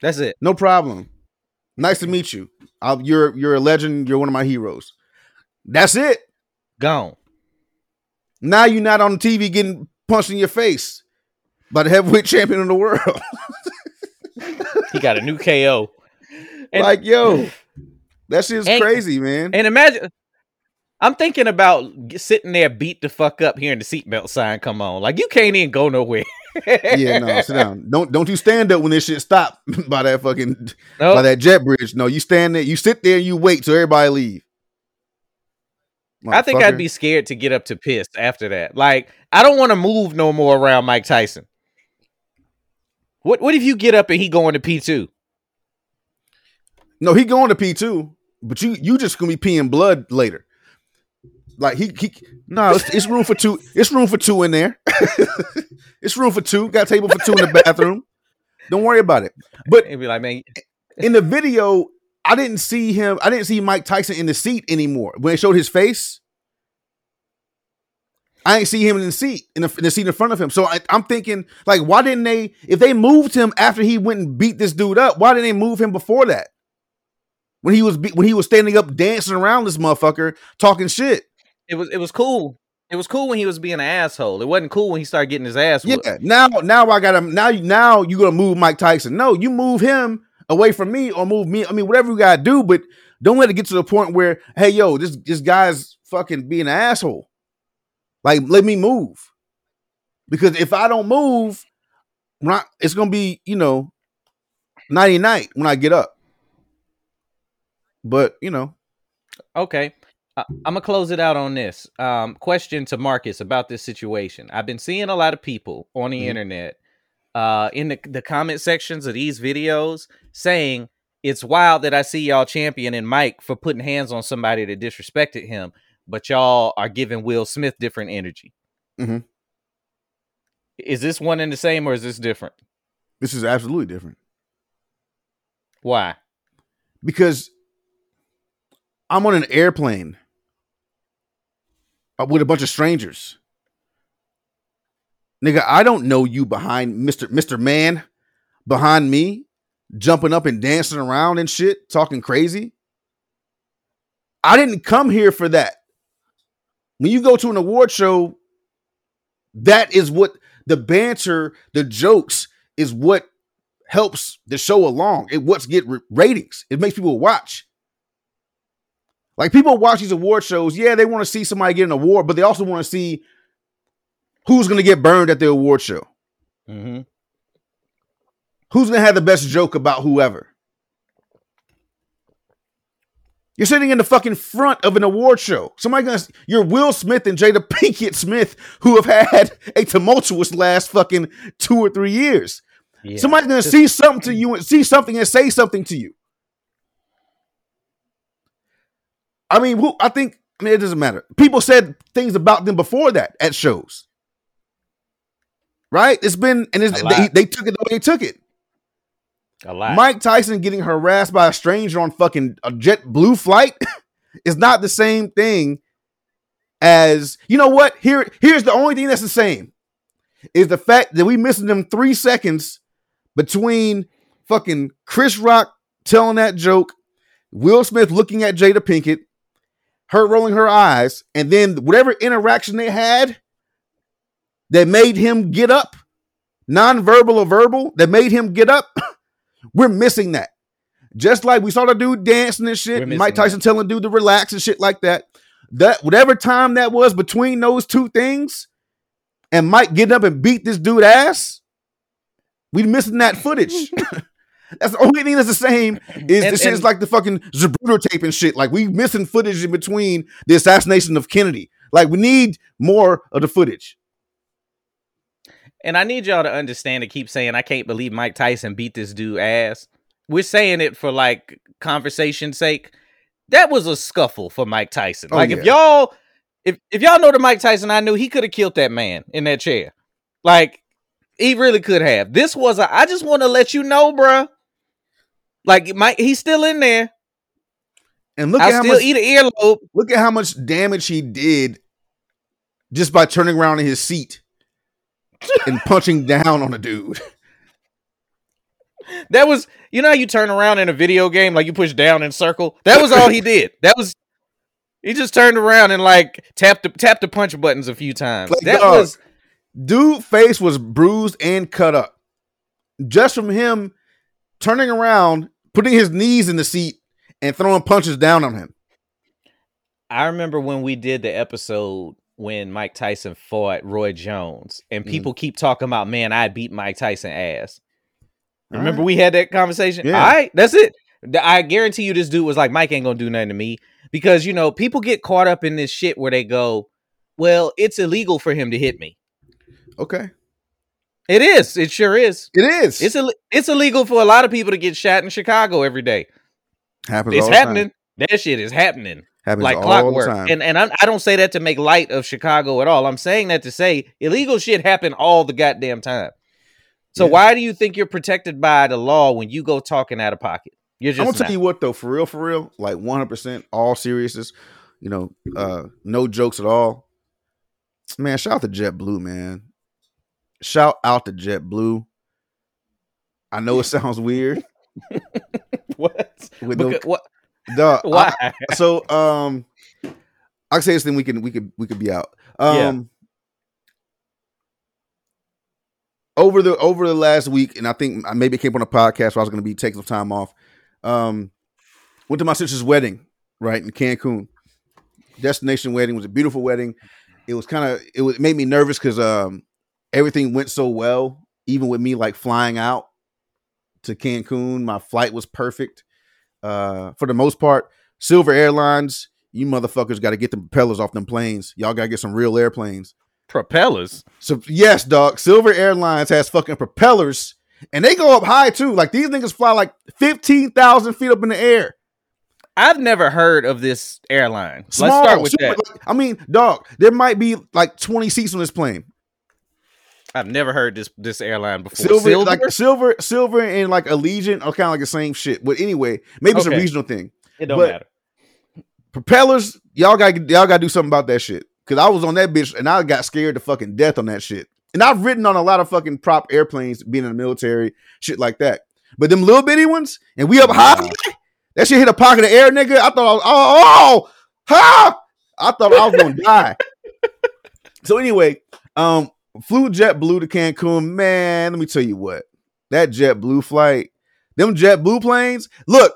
That's it. No problem. Nice to meet you. i you're you're a legend. You're one of my heroes. That's it. Gone. Now you're not on TV getting punched in your face by the heavyweight champion of the world. <laughs> He got a new KO. And- like, yo, that shit's And- crazy, man. And imagine, I'm thinking about sitting there beat the fuck up hearing the seatbelt sign come on. Like you can't even go nowhere. yeah, no, <laughs> sit down. Don't don't you stand up when this shit stop <laughs> by that fucking Nope. by that jet bridge. No, you stand there, you sit there, and you wait till everybody leave. I think I'd be scared to get up to piss after that. Like, I don't want to move no more around Mike Tyson. What what if you get up and he going to P two? no. He going to P two, but you you just gonna be peeing blood later. Like he he no, it's, it's room for two. It's room for two in there. <laughs> it's room for two. Got a table for two in the bathroom. Don't worry about it. But He'd be like, man, in the video, I didn't see him. I didn't see Mike Tyson in the seat anymore. When they showed his face, I ain't see him in the seat in the, in the seat in front of him. So I, I'm thinking, like, why didn't they? If they moved him after he went and beat this dude up, why didn't they move him before that? When he was be- when he was standing up dancing around this motherfucker talking shit. it was it was cool. It was cool when he was being an asshole. It wasn't cool when he started getting his ass Yeah. whooped. Now now I got him. Now now you gonna move Mike Tyson? No, you move him away from me or move me. I mean, whatever you gotta do, but don't let it get to the point where hey yo, this this guy's fucking being an asshole. Like let me move because if I don't move, I- it's gonna be you know nighty night when I get up. But you know, Okay. Uh, I'm gonna close it out on this. Um, question to Marcus about this situation. I've been seeing a lot of people on the Mhm. internet, uh, in the, the comment sections of these videos saying it's wild that I see y'all championing Mike for putting hands on somebody that disrespected him, but y'all are giving Will Smith different energy. Mhm. Is this one and the same, or is this different? this is absolutely different Why? because I'm on an airplane uh, with a bunch of strangers. Nigga, I don't know you behind Mr. Mr. Man behind me, jumping up and dancing around and shit, talking crazy. I didn't come here for that. When you go to an award show, that is what the banter, the jokes is what helps the show along. It what's get ratings. It makes people watch. Like people watch these award shows, yeah, they want to see somebody get an award, but they also want to see who's going to get burned at the award show. Mm-hmm. Who's going to have the best joke about whoever? You're sitting in the fucking front of an award show. Somebody gonna you're Will Smith and Jada <laughs> Pinkett Smith, who have had a tumultuous last fucking two or three years. Yeah. Somebody's gonna see something to you and see something and say something to you. I mean, who I think I mean it doesn't matter. People said things about them before that at shows. Right? It's been and it's, they, they took it the way they took it. A lot. Mike Tyson getting harassed by a stranger on fucking a JetBlue flight <laughs> is not the same thing as you know what? Here, here's the only thing that's the same is the fact that we missing them three seconds between fucking Chris Rock telling that joke, Will Smith looking at Jada Pinkett, her rolling her eyes, and then whatever interaction they had that made him get up, non-verbal or verbal, that made him get up. We're missing that. Just like we saw the dude dancing and shit, Mike Tyson telling dude to relax and shit like that. That whatever time that was between those two things, and Mike getting up and beat this dude ass, we missing that footage. <laughs> <laughs> that's the only thing that's the same. Is And- this shit is like the fucking Zapruder tape and shit. Like we missing footage in between the assassination of Kennedy. Like we need more of the footage. And I need y'all to understand to keep saying I can't believe Mike Tyson beat this dude ass. We're saying it for like conversation's sake. That was a scuffle for Mike Tyson. Oh, like if y'all if if y'all know the Mike Tyson I knew, he could have killed that man in that chair. Like he really could have. This was a I just want to let you know, bruh. Like Mike, he's still in there. And look I'll at how still much eat an earlobe. look at how much damage he did just by turning around in his seat and punching down on a dude. <laughs> That was, you know, how you turn around in a video game, like you push down and circle. That was all he <laughs> did. That was, he just turned around and like tapped the tapped the punch buttons a few times. Like, that dog. was, Dude face was bruised and cut up. Just from him turning around, putting his knees in the seat and throwing punches down on him. I remember when we did the episode when Mike Tyson fought Roy Jones, Mm. and people keep talking about, man, I beat Mike Tyson ass. Remember we had that conversation? Yeah. All right, that's it. I guarantee you this dude was like, Mike ain't gonna do nothing to me. Because you know, people get caught up in this shit where they go, Well, it's illegal for him to hit me. Okay. It is. It sure is. It is. It's Ill- it's illegal for a lot of people to get shot in Chicago every day. happens It's all the time. happening. That shit is happening Happens like all clockwork. the time. And and I'm, I don't say that to make light of Chicago at all. I'm saying that to say illegal shit happen all the goddamn time. So Yeah. why do you think you're protected by the law when you go talking out of pocket? You're just I'm gonna tell you what though, for real, for real, like 100 percent all seriousness, you know, uh no jokes at all. Man, shout out to JetBlue, man. Shout out to JetBlue. I know it <laughs> sounds weird. <laughs> what? With no, Because- <laughs> what? dog, I- so um I can say this thing we can we could we could be out. Um Yeah. over the over the last week, and I think I maybe it came on a podcast where I was gonna be taking some time off. Um went to my sister's wedding, right, in Cancun. Destination wedding was a beautiful wedding. It was kind of it was it made me nervous because um everything went so well, even with me like flying out to Cancun. My flight was perfect. Uh for the most part. Silver Airlines, you motherfuckers got to get the propellers off them planes. Y'all got to get some real airplanes. Propellers. So yes, dog. Silver Airlines has fucking propellers, and they go up high too. Like these niggas fly like fifteen thousand feet up in the air. I've never heard of this airline. Small, Let's start with super- that. like, I mean, dog. There might be like twenty seats on this plane. I've never heard this this airline before. Silver, Silver? like silver, silver, and like Allegiant are kind of like the same shit. But anyway, maybe it's a regional thing. it don't but- matter. propellers, y'all got y'all got to do something about that shit. Cause I was on that bitch and I got scared to fucking death on that shit. And I've ridden on a lot of fucking prop airplanes, being in the military, shit like that. But them little bitty ones, and we up high, that shit hit a pocket of air, nigga. I thought I was, oh, oh, ha! I thought I was gonna <laughs> die. So anyway, um, flew JetBlue to Cancun. Man, let me tell you what, that JetBlue flight, them JetBlue planes. Look,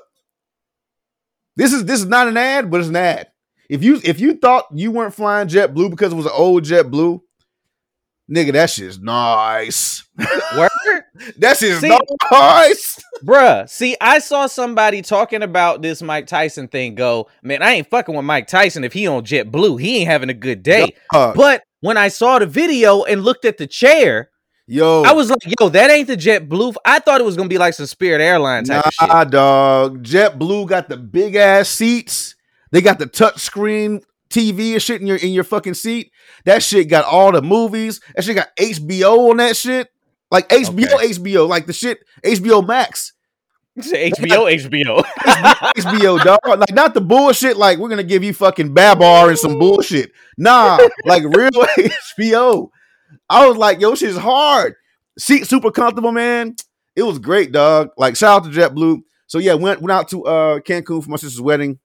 This is this is not an ad, but it's an ad. If you if you thought you weren't flying JetBlue because it was an old JetBlue, nigga, that shit's nice. <laughs> Word? That shit's See- nice. Bruh, see, I saw somebody talking about this Mike Tyson thing go, man, I ain't fucking with Mike Tyson if he on JetBlue. He ain't having a good day. Uh, But when I saw the video and looked at the chair, yo, I was like, yo, that ain't the JetBlue. I thought it was gonna be like some Spirit Airlines type. Nah, dog. JetBlue got the big ass seats. They got the touch screen TV and shit in your in your fucking seat. That shit got all the movies. That shit got HBO on that shit. Like HBO, Okay. HBO, like the shit HBO Max, HBO, HBO. HBO, <laughs> dog. Like not the bullshit. Like we're gonna give you fucking Babar and some bullshit. Nah, like real <laughs> HBO. I was like, yo, shit's hard. Seat super comfortable, man. It was great, dog. Like shout out to JetBlue. So yeah, went went out to uh Cancun for my sister's wedding.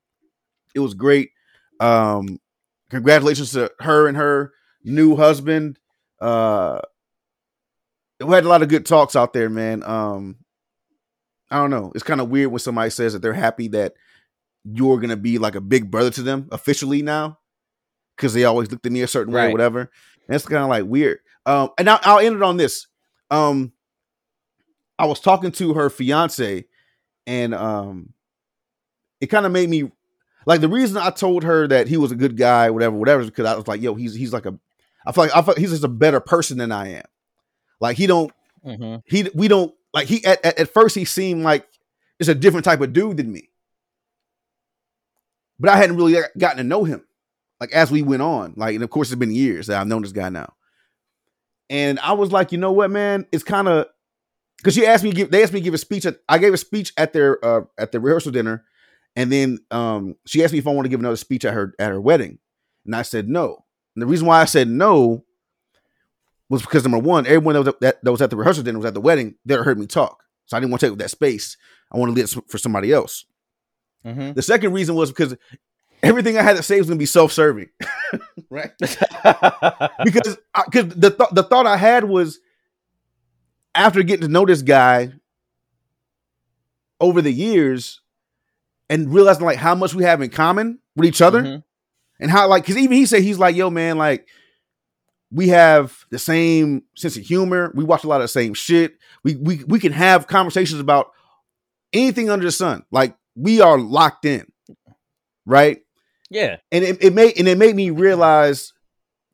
It was great. Um, congratulations to her and her new husband. Uh, we had a lot of good talks out there, man. Um, I don't know. It's kind of weird when somebody says that they're happy that you're gonna be like a big brother to them officially now, because they always looked at me a certain way or whatever. And it's kind of like weird. Um, and I'll, I'll end it on this. Um, I was talking to her fiance, and um, it kind of made me like the reason I told her that he was a good guy, whatever, whatever, is because I was like, yo, he's he's like a, I feel like I feel he's just a better person than I am. Like he don't Mhm. he we don't like he at, at, at first he seemed like it's a different type of dude than me. But i hadn't really gotten to know him like as we went on. Like and of course it's been years that i've known this guy now. And i was like you know what man? It's kind of because she asked me give they asked me to give a speech at i gave a speech at their uh at the rehearsal dinner. And then um she asked me if i want to give another speech at her at her wedding. And i said no. And the reason why i said no was because number one, everyone that was, at, that, that was at the rehearsal dinner was at the wedding. They heard me talk, so I didn't want to take up that space. I want to leave it for somebody else. Mhm. The second reason was because everything I had to say was going to be self-serving, <laughs> right? <laughs> Because because the th- the thought I had was after getting to know this guy over the years and realizing like how much we have in common with each other Mhm. and how like because even he said he's like yo man like we have the same sense of humor. We watch a lot of the same shit. We we we can have conversations about anything under the sun. Like we are locked in right? Yeah. and it, it made and it made me realize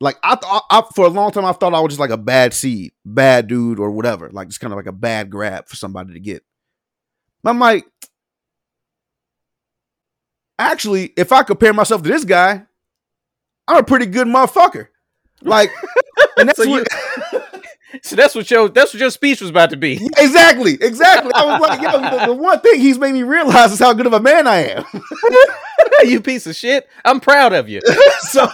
like I, thought I for a long time I thought I was just like a bad seed bad dude or whatever. Like just kind of like a bad grab for somebody to get. I'm like actually if I compare myself to this guy I'm a pretty good motherfucker like <laughs> and that's So you- what <laughs> So that's what your that's what your speech was about to be. exactly exactly I was like yo the, the one thing he's made me realize is how good of a man I am <laughs> you piece of shit. I'm proud of you. so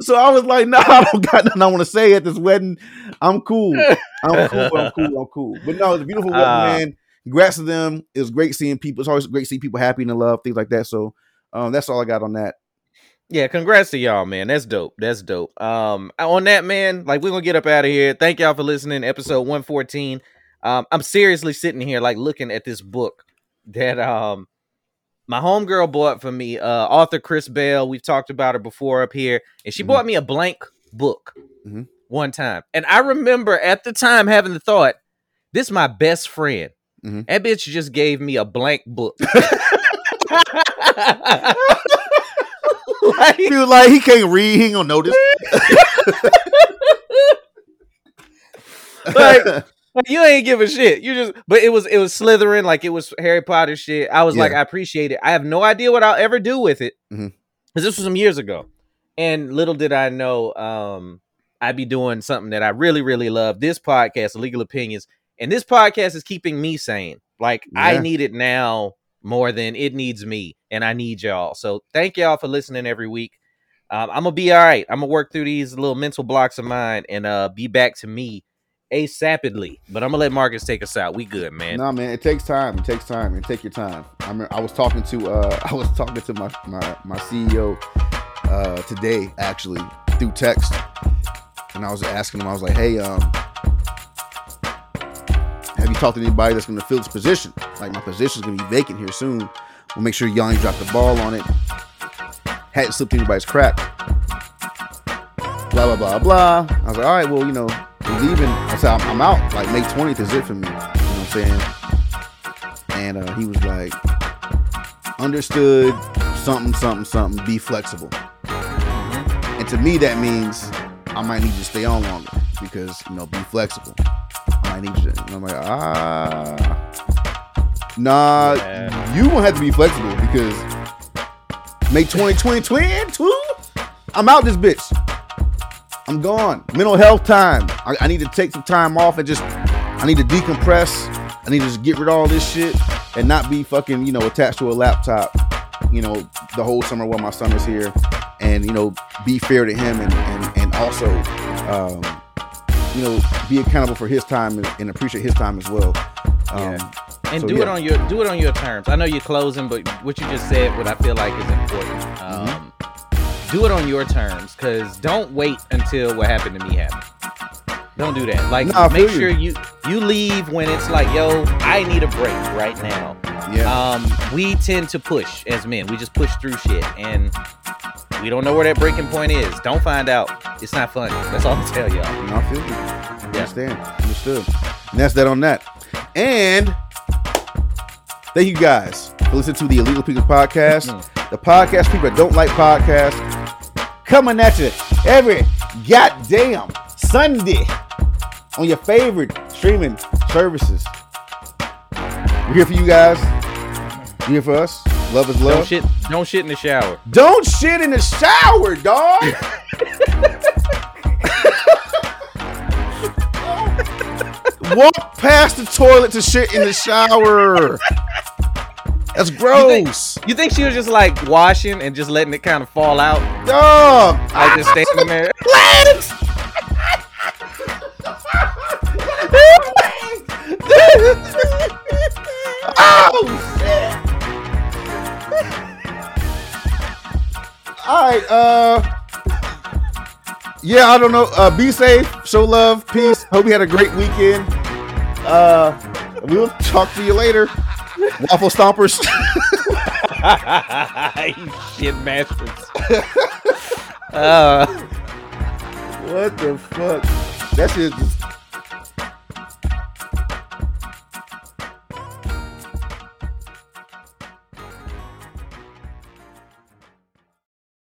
so I was like, no, I don't got nothing I want to say at this wedding. I'm cool. I'm cool. I'm cool. I'm cool. But no, it's a beautiful wedding, Ah. man. Congrats to them. It was great seeing people. It's always great seeing people happy and in love, things like that. So um, that's all I got on that. Yeah, congrats to y'all, man. That's dope. That's dope. Um, on that, man, like we're gonna get up out of here. Thank y'all for listening. Episode one fourteen. Um, I'm seriously sitting here like looking at this book that um my homegirl bought for me. Uh, author Chris Bell. We've talked about her before up here, and she Mhm. bought me a blank book Mhm. one time. And I remember at the time having the thought, "This is my best friend." Mhm. That bitch just gave me a blank book. <laughs> <laughs> <laughs> like, He was like, he can't read. He ain't gonna notice. Like, <laughs> Like, you ain't give a shit. You just, but it was it was Slytherin, like it was Harry Potter shit. I was like, I appreciate it. I have no idea what I'll ever do with it because Mhm. this was some years ago, and little did I know, um, I'd be doing something that I really really love. This podcast, Legal Opinions, and this podcast is keeping me sane. Like I need it now more than it needs me, and I need y'all. So thank y'all for listening every week. Um, I'm gonna be all right. I'm gonna work through these little mental blocks of mine and uh be back to me asapidly. But I'm gonna let Marcus take us out. We good, man. No, man, it takes time. It takes time. And take your time. I mean, I was talking to uh <laughs> I was talking to my my my CEO uh today actually through text. And I was asking him, I was like, hey, um, have you talked to anybody that's gonna fill this position? Like my position's gonna be vacant here soon. We'll make sure you Yanni dropped the ball on it. Hadn't slipped anybody's crack. Blah blah blah blah. I was like, all right, well, you know, we're leaving. I said, I'm, I'm out. Like May 20th is it for me. You know what I'm saying? And uh, he was like, understood. Something, something, something. Be flexible. And to me, that means I might need to stay on longer because you know, be flexible. I might need you. To, and I'm like, ah, nah. Yeah. You won't have to be flexible because May 2020, 22. I'm out this bitch. I'm gone. Mental health time. I, I need to take some time off and just. I need to decompress. I need to just get rid of all this shit and not be fucking, you know, attached to a laptop, you know, the whole summer while my son is here, and you know, be fair to him and and and also, um, you know, be accountable for his time and, and appreciate his time as well. Um, Yeah. and so, do yeah. it on your do it on your terms. I know you're closing, but what you just said, what I feel like is important. Mm-hmm. Um, do it on your terms, cause don't wait until what happened to me happened. Don't do that. Like, Nah, make sure you. you you leave when it's like, yo, I need a break right now. Yeah. Um, we tend to push as men. We just push through shit, and we don't know where that breaking point is. Don't find out. It's not funny. That's all I tell y'all. No, I feel you. Understand. Understood. And that's that on that. And thank you guys for listening to the Illegal People Podcast. Mm-hmm. The podcast people that don't like podcasts coming at you every goddamn Sunday on your favorite streaming services. We're here for you guys. You're here for us. Love is Don't love. shit. Don't shit in the shower. Don't shit in the shower, dog. <laughs> Walk past the toilet to shit in the shower. That's gross. You think she was just like washing and just letting it kind of fall out, Dog. like just standing there? Legs. <laughs> oh shit. All right, uh Yeah, I don't know. Uh be safe, show love, peace. Hope you had a great weekend. Uh we'll talk to you later. Waffle stompers. <laughs> <laughs> you shit masters. uh, what the fuck? That shit just